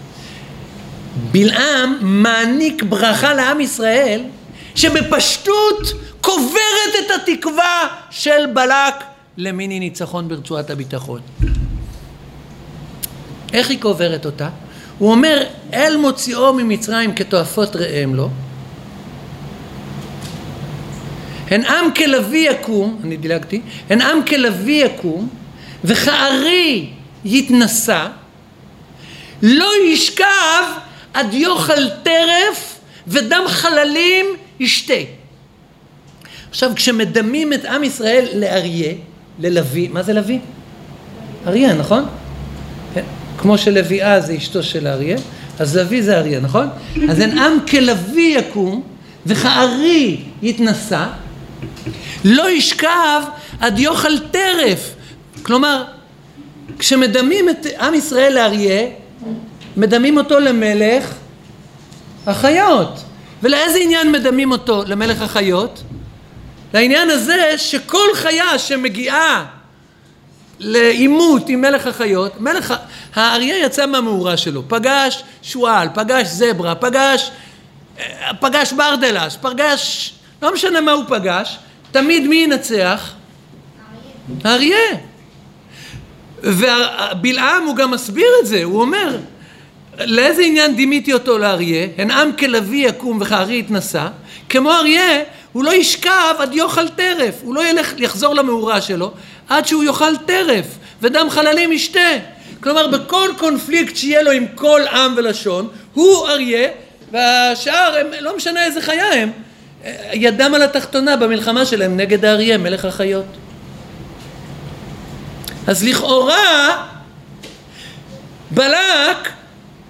בלעם מעניק ברכה לעם ישראל שבפשטות קוברת את התקווה של בלק למיני ניצחון ברצועת הביטחון. איך היא קוברת אותה? הוא אומר, אל מוציאו ממצרים כתועפות ראם לו. הן עם כלביא יקום, אני דילגתי, הן עם כלביא יקום, וכארי יתנשא, לא ישכב עד יאכל טרף ודם חללים ישתה. עכשיו, כשמדמים את עם ישראל לאריה, ללוי, מה זה לוי? אריה, נכון? כן. כמו שלוויה זה אשתו של האריה, אז לוי זה אריה, נכון? אז אין עם כלוי יקום וכארי יתנשא, לא ישכב עד יאכל טרף. כלומר, כשמדמים את עם ישראל לאריה, מדמים אותו למלך החיות. ולאיזה עניין מדמים אותו למלך החיות? לעניין הזה שכל חיה שמגיעה לעימות עם מלך החיות, מלך האריה יצא מהמאורה שלו, פגש שועל, פגש זברה, פגש, פגש ברדלס, פגש, לא משנה מה הוא פגש, תמיד מי ינצח? האריה. ובלעם הוא גם מסביר את זה, הוא אומר, לאיזה עניין דימיתי אותו לאריה? הן עם כלביא יקום וכארי יתנשא, כמו אריה הוא לא ישכב עד יאכל טרף, הוא לא ילך, יחזור למאורה שלו עד שהוא יאכל טרף ודם חללים ישתה. כלומר בכל קונפליקט שיהיה לו עם כל עם ולשון, הוא אריה והשאר הם, לא משנה איזה חיה הם, ידם על התחתונה במלחמה שלהם נגד האריה, מלך החיות. אז לכאורה בלק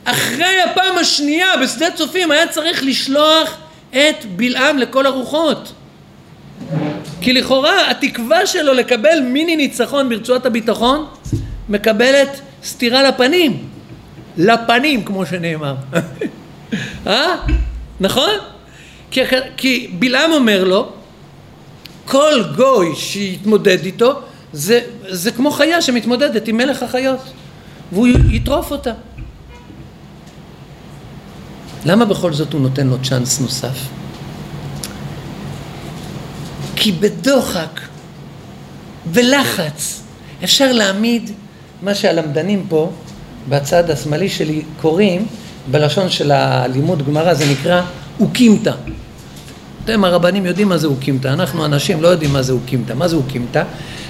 אחרי הפעם השנייה בשדה צופים היה צריך לשלוח את בלעם לכל הרוחות. כי לכאורה התקווה שלו לקבל מיני ניצחון ברצועת הביטחון מקבלת סטירה לפנים. לפנים כמו שנאמר. אה? נכון? כי, כי בלעם אומר לו כל גוי שיתמודד איתו זה, זה כמו חיה שמתמודדת עם מלך החיות והוא יטרוף אותה. למה בכל זאת הוא נותן לו צ'אנס נוסף? כי בדוחק, בלחץ, אפשר להעמיד מה שהלמדנים פה בצד השמאלי שלי קוראים, בלשון של הלימוד גמרא זה נקרא אוקימתא. אתם הרבנים יודעים מה זה אוקימתא, אנחנו אנשים לא יודעים מה זה אוקימתא. מה זה אוקימתא?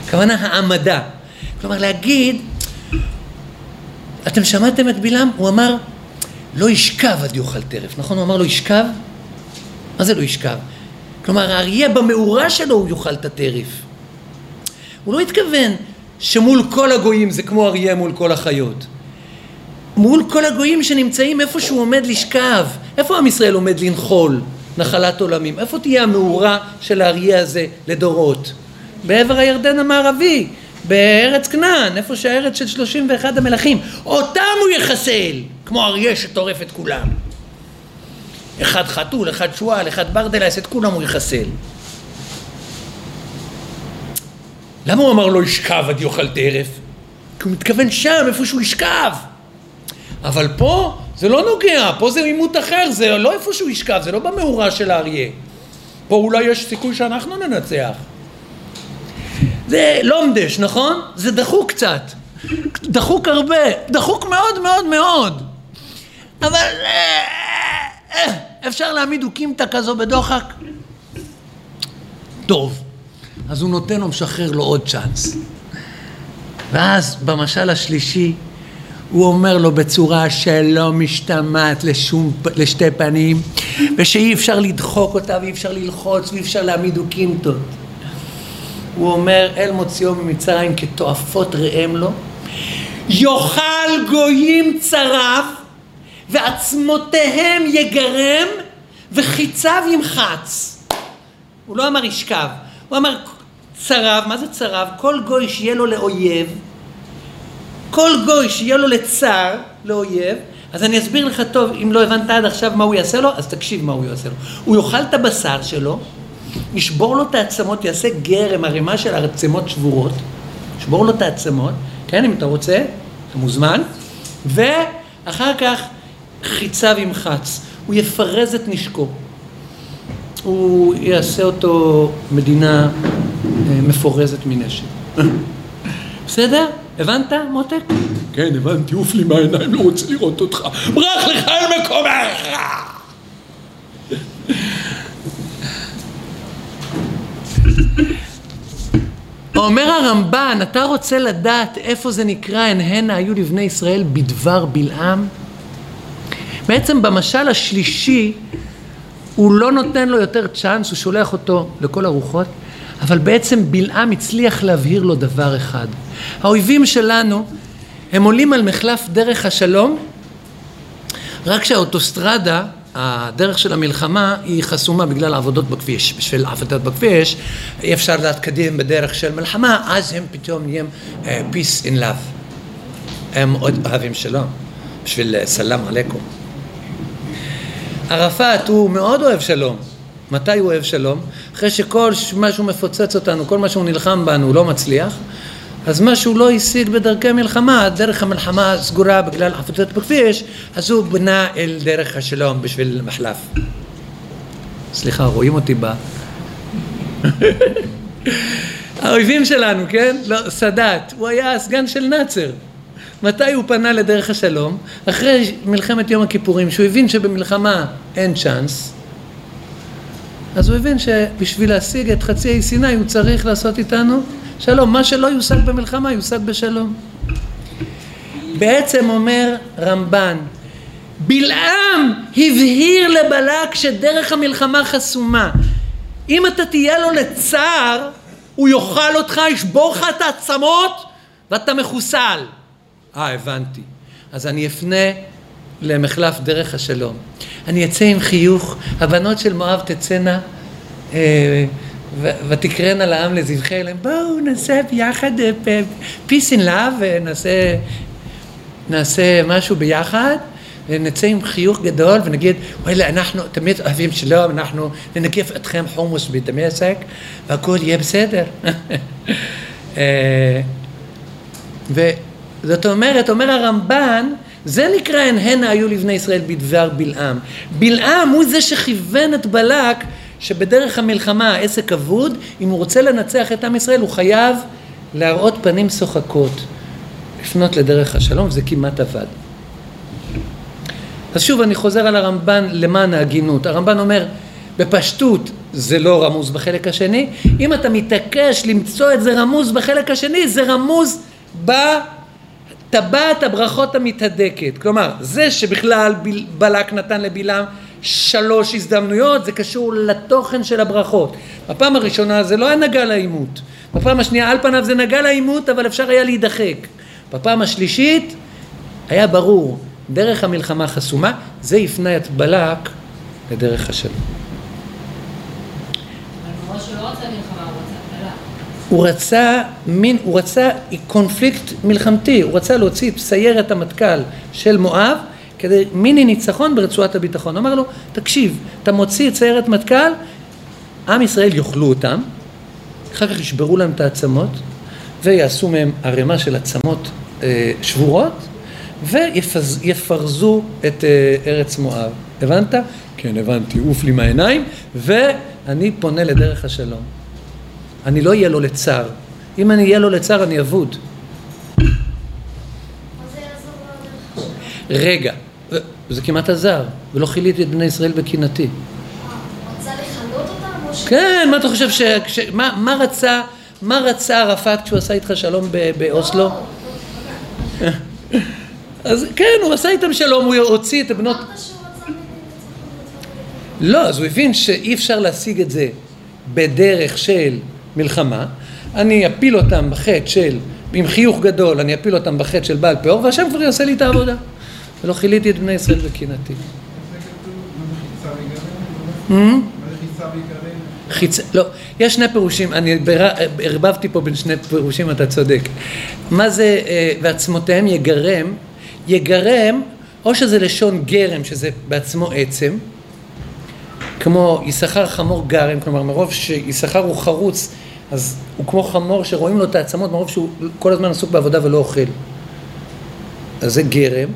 הכוונה העמדה. כלומר להגיד, אתם שמעתם את בלעם? הוא אמר לא ישכב עד יאכל טרף, נכון? הוא אמר לו ישכב? מה זה לא ישכב? כלומר האריה במאורה שלו הוא יאכל את הטרף. הוא לא התכוון שמול כל הגויים זה כמו אריה מול כל החיות. מול כל הגויים שנמצאים איפה שהוא עומד לשכב, איפה עם ישראל עומד לנחול, נחלת עולמים, איפה תהיה המאורה של האריה הזה לדורות? בעבר הירדן המערבי, בארץ כנען, איפה שהארץ של 31 המלכים, אותם הוא יחסל, כמו אריה שטורף את כולם. אחד חתול, אחד שועל, אחד ברדלס, את כולם הוא יחסל. למה הוא אמר לא ישכב עד יאכל טרף? כי הוא מתכוון שם, איפה שהוא ישכב. אבל פה זה לא נוגע, פה זה עימות אחר, זה לא איפה שהוא ישכב, זה לא במאורה של האריה. פה אולי יש סיכוי שאנחנו ננצח. זה לומדש, נכון? זה דחוק קצת. דחוק הרבה, דחוק מאוד מאוד מאוד. אבל אה, אה, אפשר להעמיד אוקימתא כזו בדוחק? טוב. אז הוא נותן לו, משחרר לו עוד צ'אנס. ואז במשל השלישי הוא אומר לו בצורה שלא משתמעת לשתי פנים ושאי אפשר לדחוק אותה ואי אפשר ללחוץ ואי אפשר להעמיד אוקימתות. הוא אומר אל מוציאו ממצרים כתועפות ראם לו יאכל גויים צריו ועצמותיהם יגרם וחיציו ימחץ הוא לא אמר ישכב הוא אמר צריו, מה זה צריו? כל גוי שיהיה לו לאויב כל גוי שיהיה לו לצר, לאויב אז אני אסביר לך טוב, אם לא הבנת עד עכשיו מה הוא יעשה לו, אז תקשיב מה הוא יעשה לו. הוא יאכל את הבשר שלו, ישבור לו את העצמות, יעשה גרם, ערימה של עצמות שבורות, ישבור לו את העצמות, כן, אם אתה רוצה, אתה מוזמן, ואחר כך חיציו ימחץ, הוא יפרז את נשקו, הוא יעשה אותו מדינה אה, מפורזת מנשק. בסדר? הבנת, מותק? כן, הבנתי, עוף לי מהעיניים, לא רוצה לראות אותך. ברח לך אל מקומך! אומר הרמב"ן, אתה רוצה לדעת איפה זה נקרא הן הנה היו לבני ישראל בדבר בלעם? בעצם במשל השלישי הוא לא נותן לו יותר צ'אנס, הוא שולח אותו לכל הרוחות, אבל בעצם בלעם הצליח להבהיר לו דבר אחד. האויבים שלנו הם עולים על מחלף דרך השלום, רק שהאוטוסטרדה הדרך של המלחמה היא חסומה בגלל העבודות בכביש. בשביל עבודות בכביש אי אפשר להתקדם בדרך של מלחמה, אז הם פתאום נהיים uh, peace in love. הם מאוד אוהבים שלום, בשביל uh, סלאם עליכום. ערפאת הוא מאוד אוהב שלום. מתי הוא אוהב שלום? אחרי שכל מה שהוא מפוצץ אותנו, כל מה שהוא נלחם בנו הוא לא מצליח, אז מה שהוא לא השיג בדרכי מלחמה, דרך המלחמה סגורה בגלל עבודת בכביש, אז הוא בנה אל דרך השלום בשביל מחלף. סליחה, רואים אותי ב... האויבים שלנו, כן? לא, סאדאת, הוא היה הסגן של נאצר. מתי הוא פנה לדרך השלום? אחרי מלחמת יום הכיפורים, שהוא הבין שבמלחמה אין צ'אנס, אז הוא הבין שבשביל להשיג את חצי האי סיני הוא צריך לעשות איתנו שלום. מה שלא יושג במלחמה יושג בשלום. בעצם אומר רמב"ן, בלעם הבהיר לבלק שדרך המלחמה חסומה. אם אתה תהיה לו לצער, הוא יאכל אותך, ישבור לך את העצמות ואתה מחוסל. אה, הבנתי. אז אני אפנה למחלף דרך השלום. אני אצא עם חיוך, הבנות של מואב תצאנה אה, ותקראנה לעם לזבחי אליהם, בואו נעשה ביחד אה, peace in love ונעשה נעשה משהו ביחד ונצא עם חיוך גדול ונגיד וואלה אנחנו תמיד אוהבים שלום אנחנו ננגף אתכם חומוס בדמשק והכל יהיה בסדר אה, וזאת אומרת אומר הרמב"ן זה נקרא הן הנה היו לבני ישראל בדבר בלעם. בלעם הוא זה שכיוון את בלק שבדרך המלחמה העסק אבוד, אם הוא רוצה לנצח את עם ישראל הוא חייב להראות פנים שוחקות, לפנות לדרך השלום, זה כמעט עבד. אז שוב אני חוזר על הרמב"ן למען ההגינות, הרמב"ן אומר בפשטות זה לא רמוז בחלק השני, אם אתה מתעקש למצוא את זה רמוז בחלק השני זה רמוז בטבעת הברכות המתהדקת, כלומר זה שבכלל בלק נתן לבלעם שלוש הזדמנויות, זה קשור לתוכן של הברכות. בפעם הראשונה זה לא היה נגע לעימות. בפעם השנייה על פניו זה נגע לעימות, אבל אפשר היה להידחק. בפעם השלישית היה ברור, דרך המלחמה חסומה, זה הפנה את בלק לדרך השלום. הוא רצה מין, הוא רצה קונפליקט מלחמתי, הוא רצה להוציא את סיירת המטכ"ל של מואב כדי מיני ניצחון ברצועת הביטחון. אמר לו, תקשיב, אתה מוציא את סיירת מטכ"ל, עם ישראל יאכלו אותם, אחר כך ישברו להם את העצמות, ויעשו מהם ערימה של עצמות אה, שבורות, ויפרזו את אה, ארץ מואב. הבנת? כן, הבנתי, עוף לי מהעיניים, ואני פונה לדרך השלום. אני לא אהיה לו לצער. אם אני אהיה לו לצער, אני אבוד. רגע, וזה כמעט עזר, ולא חיליתי את בני ישראל בקנאתי. כן, מה אתה חושב ש... ש... מה, מה רצה, מה רצה ערפאת כשהוא עשה איתך שלום באוסלו? אז כן, הוא עשה איתם שלום, הוא הוציא את הבנות... לא, אז הוא הבין שאי אפשר להשיג את זה בדרך של מלחמה, אני אפיל אותם בחטא של, עם חיוך גדול, אני אפיל אותם בחטא של בעל פאור, והשם כבר יעשה לי את העבודה. ולא חיליתי את בני ישראל בקנאתי. חיצה, לא, יש שני פירושים, אני ערבבתי פה בין שני פירושים, אתה צודק. מה זה אה, ועצמותיהם יגרם? יגרם, או שזה לשון גרם, שזה בעצמו עצם, כמו יששכר חמור גרם, כלומר מרוב שיששכר הוא חרוץ, אז הוא כמו חמור שרואים לו את העצמות, מרוב שהוא כל הזמן עסוק בעבודה ולא אוכל. אז זה גרם.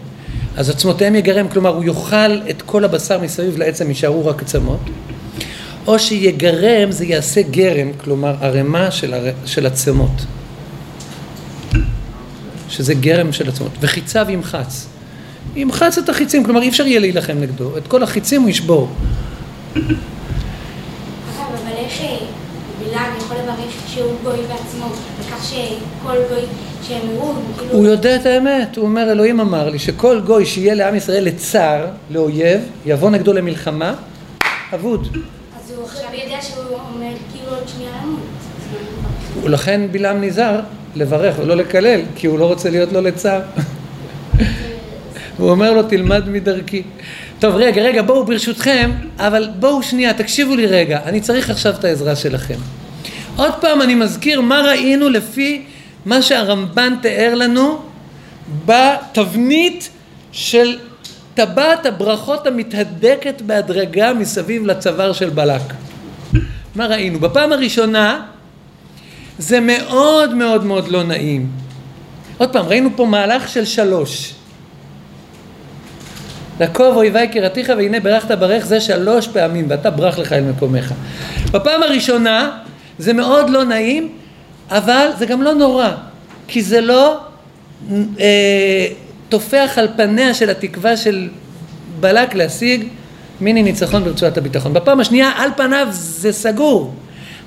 אז עצמותיהם יגרם, כלומר הוא יאכל את כל הבשר מסביב לעצם, יישארו רק עצמות, או שיגרם זה יעשה גרם, כלומר ערימה של, הר... של עצמות. שזה גרם של עצמות, וחיציו ימחץ. ימחץ את החיצים, כלומר אי אפשר יהיה להילחם נגדו, את כל החיצים הוא ישבור. אבל איך לברך שהוא גוי בעצמו, בכך שכל גוי שהם יראו, כאילו... הוא יודע את האמת, הוא אומר אלוהים אמר לי שכל גוי שיהיה לעם ישראל לצער, לאויב, יבוא נגדו למלחמה, אבוד. אז הוא עכשיו יודע שהוא אומר כאילו עוד שנייה למות. ולכן בלעם נזהר לברך ולא לקלל, כי הוא לא רוצה להיות לו לצער. הוא אומר לו תלמד מדרכי. טוב רגע רגע בואו ברשותכם אבל בואו שנייה תקשיבו לי רגע אני צריך עכשיו את העזרה שלכם עוד פעם אני מזכיר מה ראינו לפי מה שהרמב"ן תיאר לנו בתבנית של טבעת הברכות המתהדקת בהדרגה מסביב לצוואר של בלק מה ראינו? בפעם הראשונה זה מאוד מאוד מאוד לא נעים עוד פעם ראינו פה מהלך של שלוש לקוב אויבי קראתיך והנה ברכת ברך זה שלוש פעמים ואתה ברח לך אל מקומך. בפעם הראשונה זה מאוד לא נעים אבל זה גם לא נורא כי זה לא אה, טופח על פניה של התקווה של בלק להשיג מיני ניצחון ברצועת הביטחון. בפעם השנייה על פניו זה סגור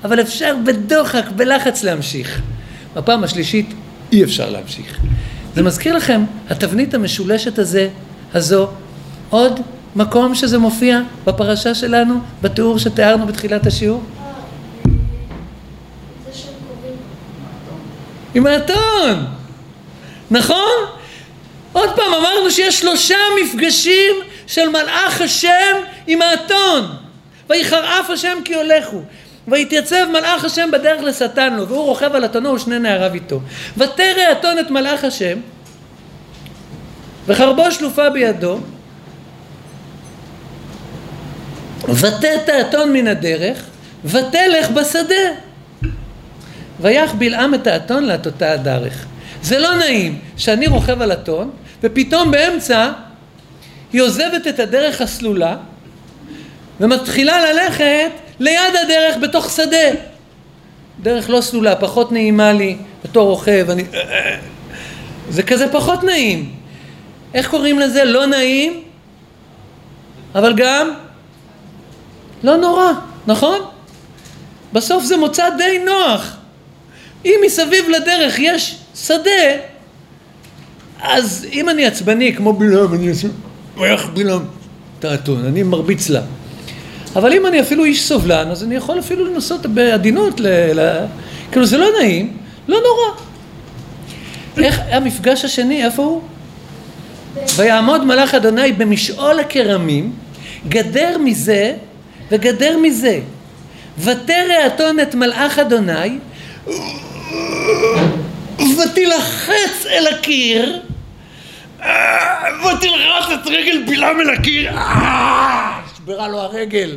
אבל אפשר בדוחק, בלחץ להמשיך. בפעם השלישית אי אפשר להמשיך. זה מזכיר לכם, התבנית המשולשת הזה, הזו, עוד מקום שזה מופיע בפרשה שלנו, בתיאור שתיארנו בתחילת השיעור? עם האתון, נכון? עוד פעם אמרנו שיש שלושה מפגשים של מלאך השם עם האתון. ויחרעף השם כי הולכו. ויתייצב מלאך השם בדרך לשטן לו, והוא רוכב על אתונו ושני נעריו איתו. ותרא האתון את מלאך השם, וחרבו שלופה בידו, ותט האתון מן הדרך, ותלך בשדה. ויח בלעם את האתון להטוטה הדרך. זה לא נעים שאני רוכב על אתון, ופתאום באמצע היא עוזבת את הדרך הסלולה, ומתחילה ללכת ליד הדרך בתוך שדה. דרך לא סלולה, פחות נעימה לי בתור רוכב, אני... זה כזה פחות נעים. איך קוראים לזה? לא נעים, אבל גם לא נורא, נכון? בסוף זה מוצא די נוח. אם מסביב לדרך יש שדה, אז אם אני עצבני כמו בלעם, אני אעשה, איך בלעם? תעתון, אני מרביץ לה. אבל אם אני אפילו איש סובלן, אז אני יכול אפילו לנסות בעדינות, ל... ל... כאילו זה לא נעים, לא נורא. איך המפגש השני, איפה הוא? ויעמוד מלאך אדוני במשעול הכרמים, גדר מזה וגדר מזה. ותרא אתון את מלאך אדוני, ותילחץ אל הקיר, ותלחץ את רגל בלעם אל הקיר, נשברה לו הרגל.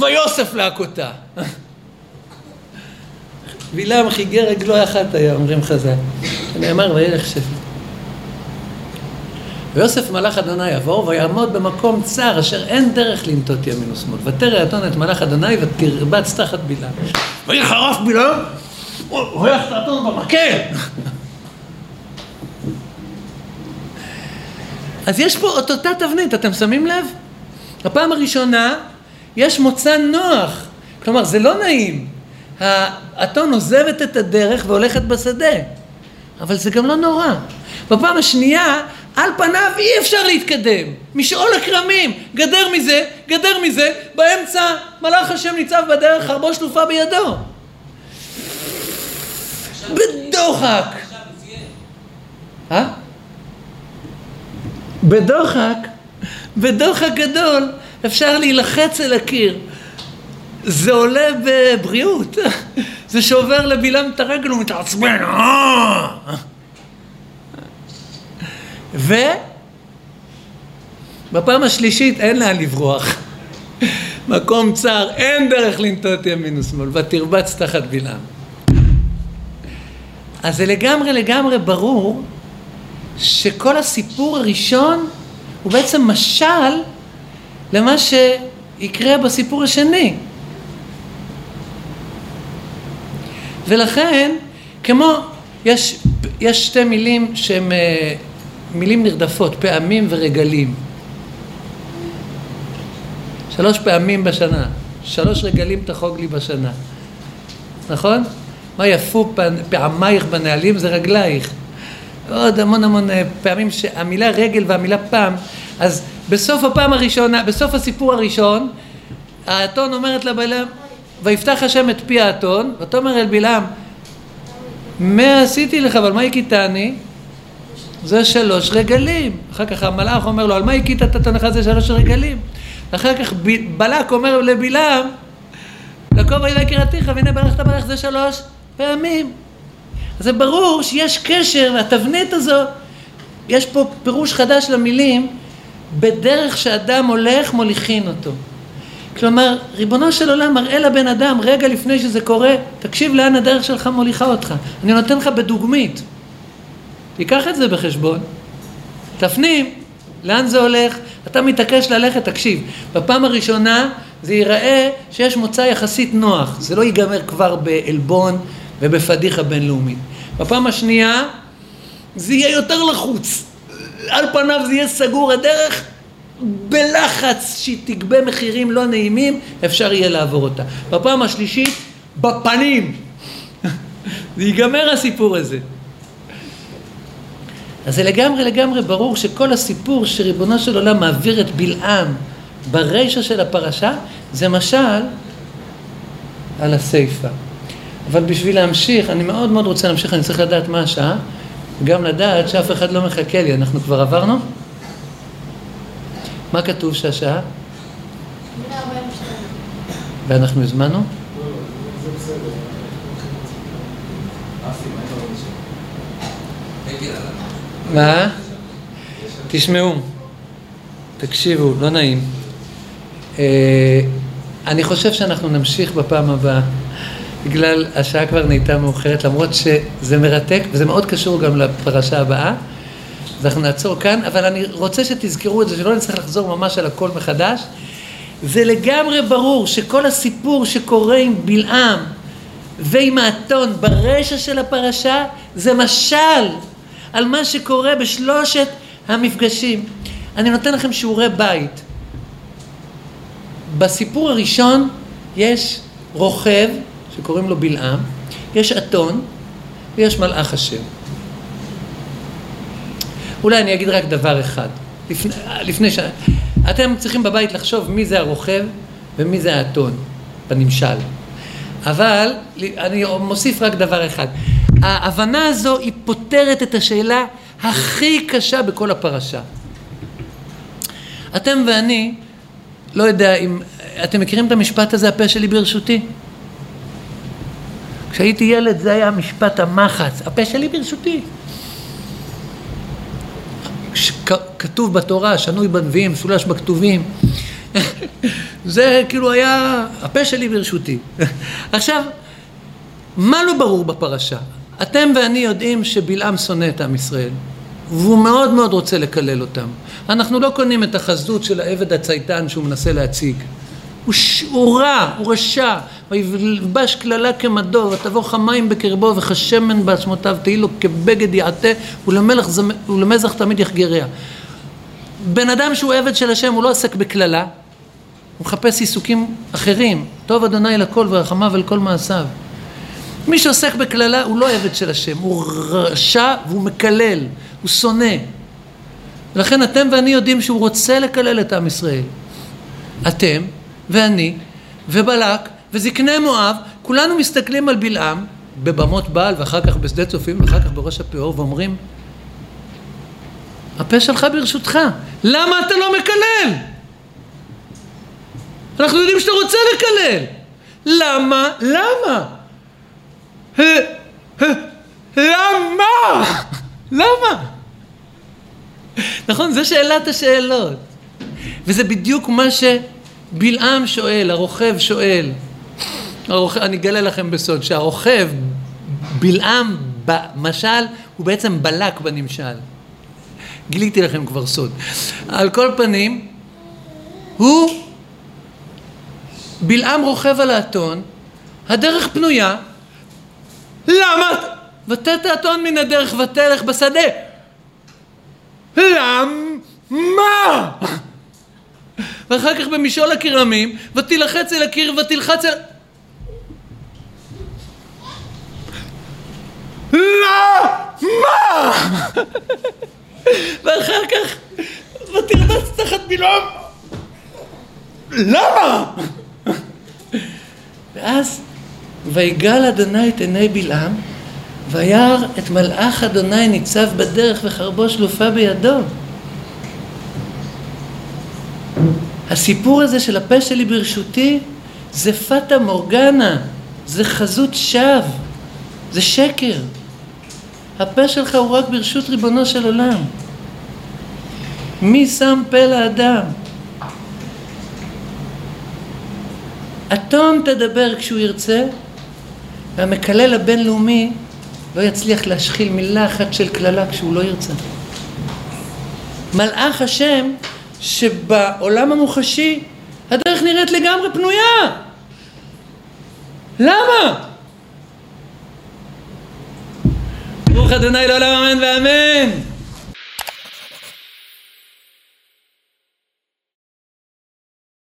ויוסף להכותה. בלעם חיגר רגלו אחת היה, אומרים חז"ל. נאמר וילך שפט. ויוסף מלאך אדוני יעבור ויעמוד במקום צר אשר אין דרך לנטות ימין ושמאל. ותרא אתון את מלאך אדוני ותרבץ תחת בלעם. ויחרף בלעם, הולך את האתון במקל. אז יש פה את אותה תבנית, אתם שמים לב? הפעם הראשונה יש מוצא נוח, כלומר זה לא נעים. האתון עוזבת את הדרך והולכת בשדה, אבל זה גם לא נורא. בפעם השנייה, על פניו אי אפשר להתקדם. משעול הכרמים, גדר מזה, גדר מזה, באמצע מלאך השם ניצב בדרך, חרבו שלופה בידו. בדוחק. אה? בדוחק, בדוחק גדול, אפשר להילחץ אל הקיר. זה עולה בבריאות. זה שובר לבלעם את הרגל, הוא מתעצבן. ובפעם השלישית אין לאן לברוח. מקום צר, אין דרך לנטות ימין ושמאל, ותרבץ תחת בלעם. אז זה לגמרי לגמרי ברור שכל הסיפור הראשון הוא בעצם משל למה שיקרה בסיפור השני. ולכן, כמו יש יש שתי מילים שהן אה, מילים נרדפות, פעמים ורגלים. שלוש פעמים בשנה, שלוש רגלים תחוג לי בשנה, נכון? מה יפו פעמייך בנהלים זה רגלייך. עוד המון המון אה, פעמים שהמילה רגל והמילה פעם, אז בסוף הפעם הראשונה, בסוף הסיפור הראשון, האתון אומרת לבלעם, ויפתח השם את פי האתון, ותאמר אל בלעם, מה עשיתי לך, אבל מה הכיתני? זה שלוש רגלים. אחר כך המלאך אומר לו, על מה הכית את התנ"ך זה שלוש רגלים? אחר כך בלק אומר לבלעם, לקוב אלי קראתיך, והנה ברכת ברך זה שלוש פעמים. זה ברור שיש קשר, והתבנית הזו, יש פה פירוש חדש למילים, בדרך שאדם הולך מוליכין אותו. כלומר, ריבונו של עולם מראה לבן אדם רגע לפני שזה קורה, תקשיב לאן הדרך שלך מוליכה אותך. אני נותן לך בדוגמית. תיקח את זה בחשבון, תפנים, לאן זה הולך, אתה מתעקש ללכת, תקשיב. בפעם הראשונה זה ייראה שיש מוצא יחסית נוח, זה לא ייגמר כבר בעלבון ובפדיחה בינלאומית. בפעם השנייה זה יהיה יותר לחוץ. על פניו זה יהיה סגור, הדרך בלחץ שהיא תגבה מחירים לא נעימים, אפשר יהיה לעבור אותה. בפעם השלישית, בפנים. זה ייגמר הסיפור הזה. אז זה לגמרי לגמרי ברור שכל הסיפור שריבונו של עולם מעביר את בלעם ברישה של הפרשה, זה משל על הסיפה. אבל בשביל להמשיך, אני מאוד מאוד רוצה להמשיך, אני צריך לדעת מה השעה, וגם לדעת שאף אחד לא מחכה לי, אנחנו כבר עברנו? מה כתוב שהשעה? ואנחנו הזמנו? מה? תשמעו, תקשיבו, לא נעים. אה, אני חושב שאנחנו נמשיך בפעם הבאה, בגלל השעה כבר נהייתה מאוחרת, למרות שזה מרתק וזה מאוד קשור גם לפרשה הבאה. אז אנחנו נעצור כאן, אבל אני רוצה שתזכרו את זה, שלא נצטרך לחזור ממש על הכל מחדש. זה לגמרי ברור שכל הסיפור שקורה עם בלעם ועם האתון ברשע של הפרשה, זה משל על מה שקורה בשלושת המפגשים. אני נותן לכם שיעורי בית. בסיפור הראשון יש רוכב שקוראים לו בלעם, יש אתון ויש מלאך השם. אולי אני אגיד רק דבר אחד, לפני, לפני ש... אתם צריכים בבית לחשוב מי זה הרוכב ומי זה האתון בנמשל. אבל אני מוסיף רק דבר אחד. ההבנה הזו היא פותרת את השאלה הכי קשה בכל הפרשה. אתם ואני, לא יודע אם... אתם מכירים את המשפט הזה, הפה שלי ברשותי? כשהייתי ילד זה היה משפט המחץ, הפה שלי ברשותי. כתוב בתורה, שנוי בנביאים, משולש בכתובים. זה כאילו היה הפה שלי ברשותי. עכשיו, מה לא ברור בפרשה? אתם ואני יודעים שבלעם שונא את עם ישראל, והוא מאוד מאוד רוצה לקלל אותם. אנחנו לא קונים את החזות של העבד הצייתן שהוא מנסה להציג. הוא, ש... הוא רע, הוא רשע, ויבש קללה כמדור, ותבוא חמיים בקרבו וכשמן בעצמותיו, תהי לו כבגד יעטה, ולמלך זמ... ולמזח תמיד יחגריה. בן אדם שהוא עבד של השם, הוא לא עוסק בקללה, הוא מחפש עיסוקים אחרים. טוב אדוני לכל ורחמיו אל כל מעשיו. מי שעוסק בקללה הוא לא עבד של השם, הוא רשע והוא מקלל, הוא שונא. ולכן אתם ואני יודעים שהוא רוצה לקלל את עם ישראל. אתם ואני ובלק וזקני מואב, כולנו מסתכלים על בלעם בבמות בעל ואחר כך בשדה צופים ואחר כך בראש הפאור ואומרים הפה שלך ברשותך, למה אתה לא מקלל? אנחנו יודעים שאתה רוצה לקלל. למה? למה? למה? למה? נכון, זו שאלת השאלות. וזה בדיוק מה שבלעם שואל, הרוכב שואל. הרוכב, אני אגלה לכם בסוד, שהרוכב, בלעם במשל, הוא בעצם בלק בנמשל. גיליתי לכם כבר סוד. על כל פנים, הוא, בלעם רוכב על האתון, הדרך פנויה, למה? ותט האתון מן הדרך ותלך בשדה. למה? ואחר כך במשעול הכרמים, ותילחץ אל הקיר ותלחץ אל... למה? ואחר כך, ותרבץ תחת בלעם. למה? ואז, ויגל אדוני את עיני בלעם, וירא את מלאך אדוני ניצב בדרך וחרבו שלופה בידו. הסיפור הזה של הפה שלי ברשותי זה פטה מורגנה, זה חזות שווא, זה שקר. הפה שלך הוא רק ברשות ריבונו של עולם. מי שם פה לאדם? אתון תדבר כשהוא ירצה, והמקלל הבינלאומי לא יצליח להשחיל מילה אחת של קללה כשהוא לא ירצה. מלאך השם שבעולם המוחשי הדרך נראית לגמרי פנויה. למה? ברוך אדוני לעולם אמן ואמן.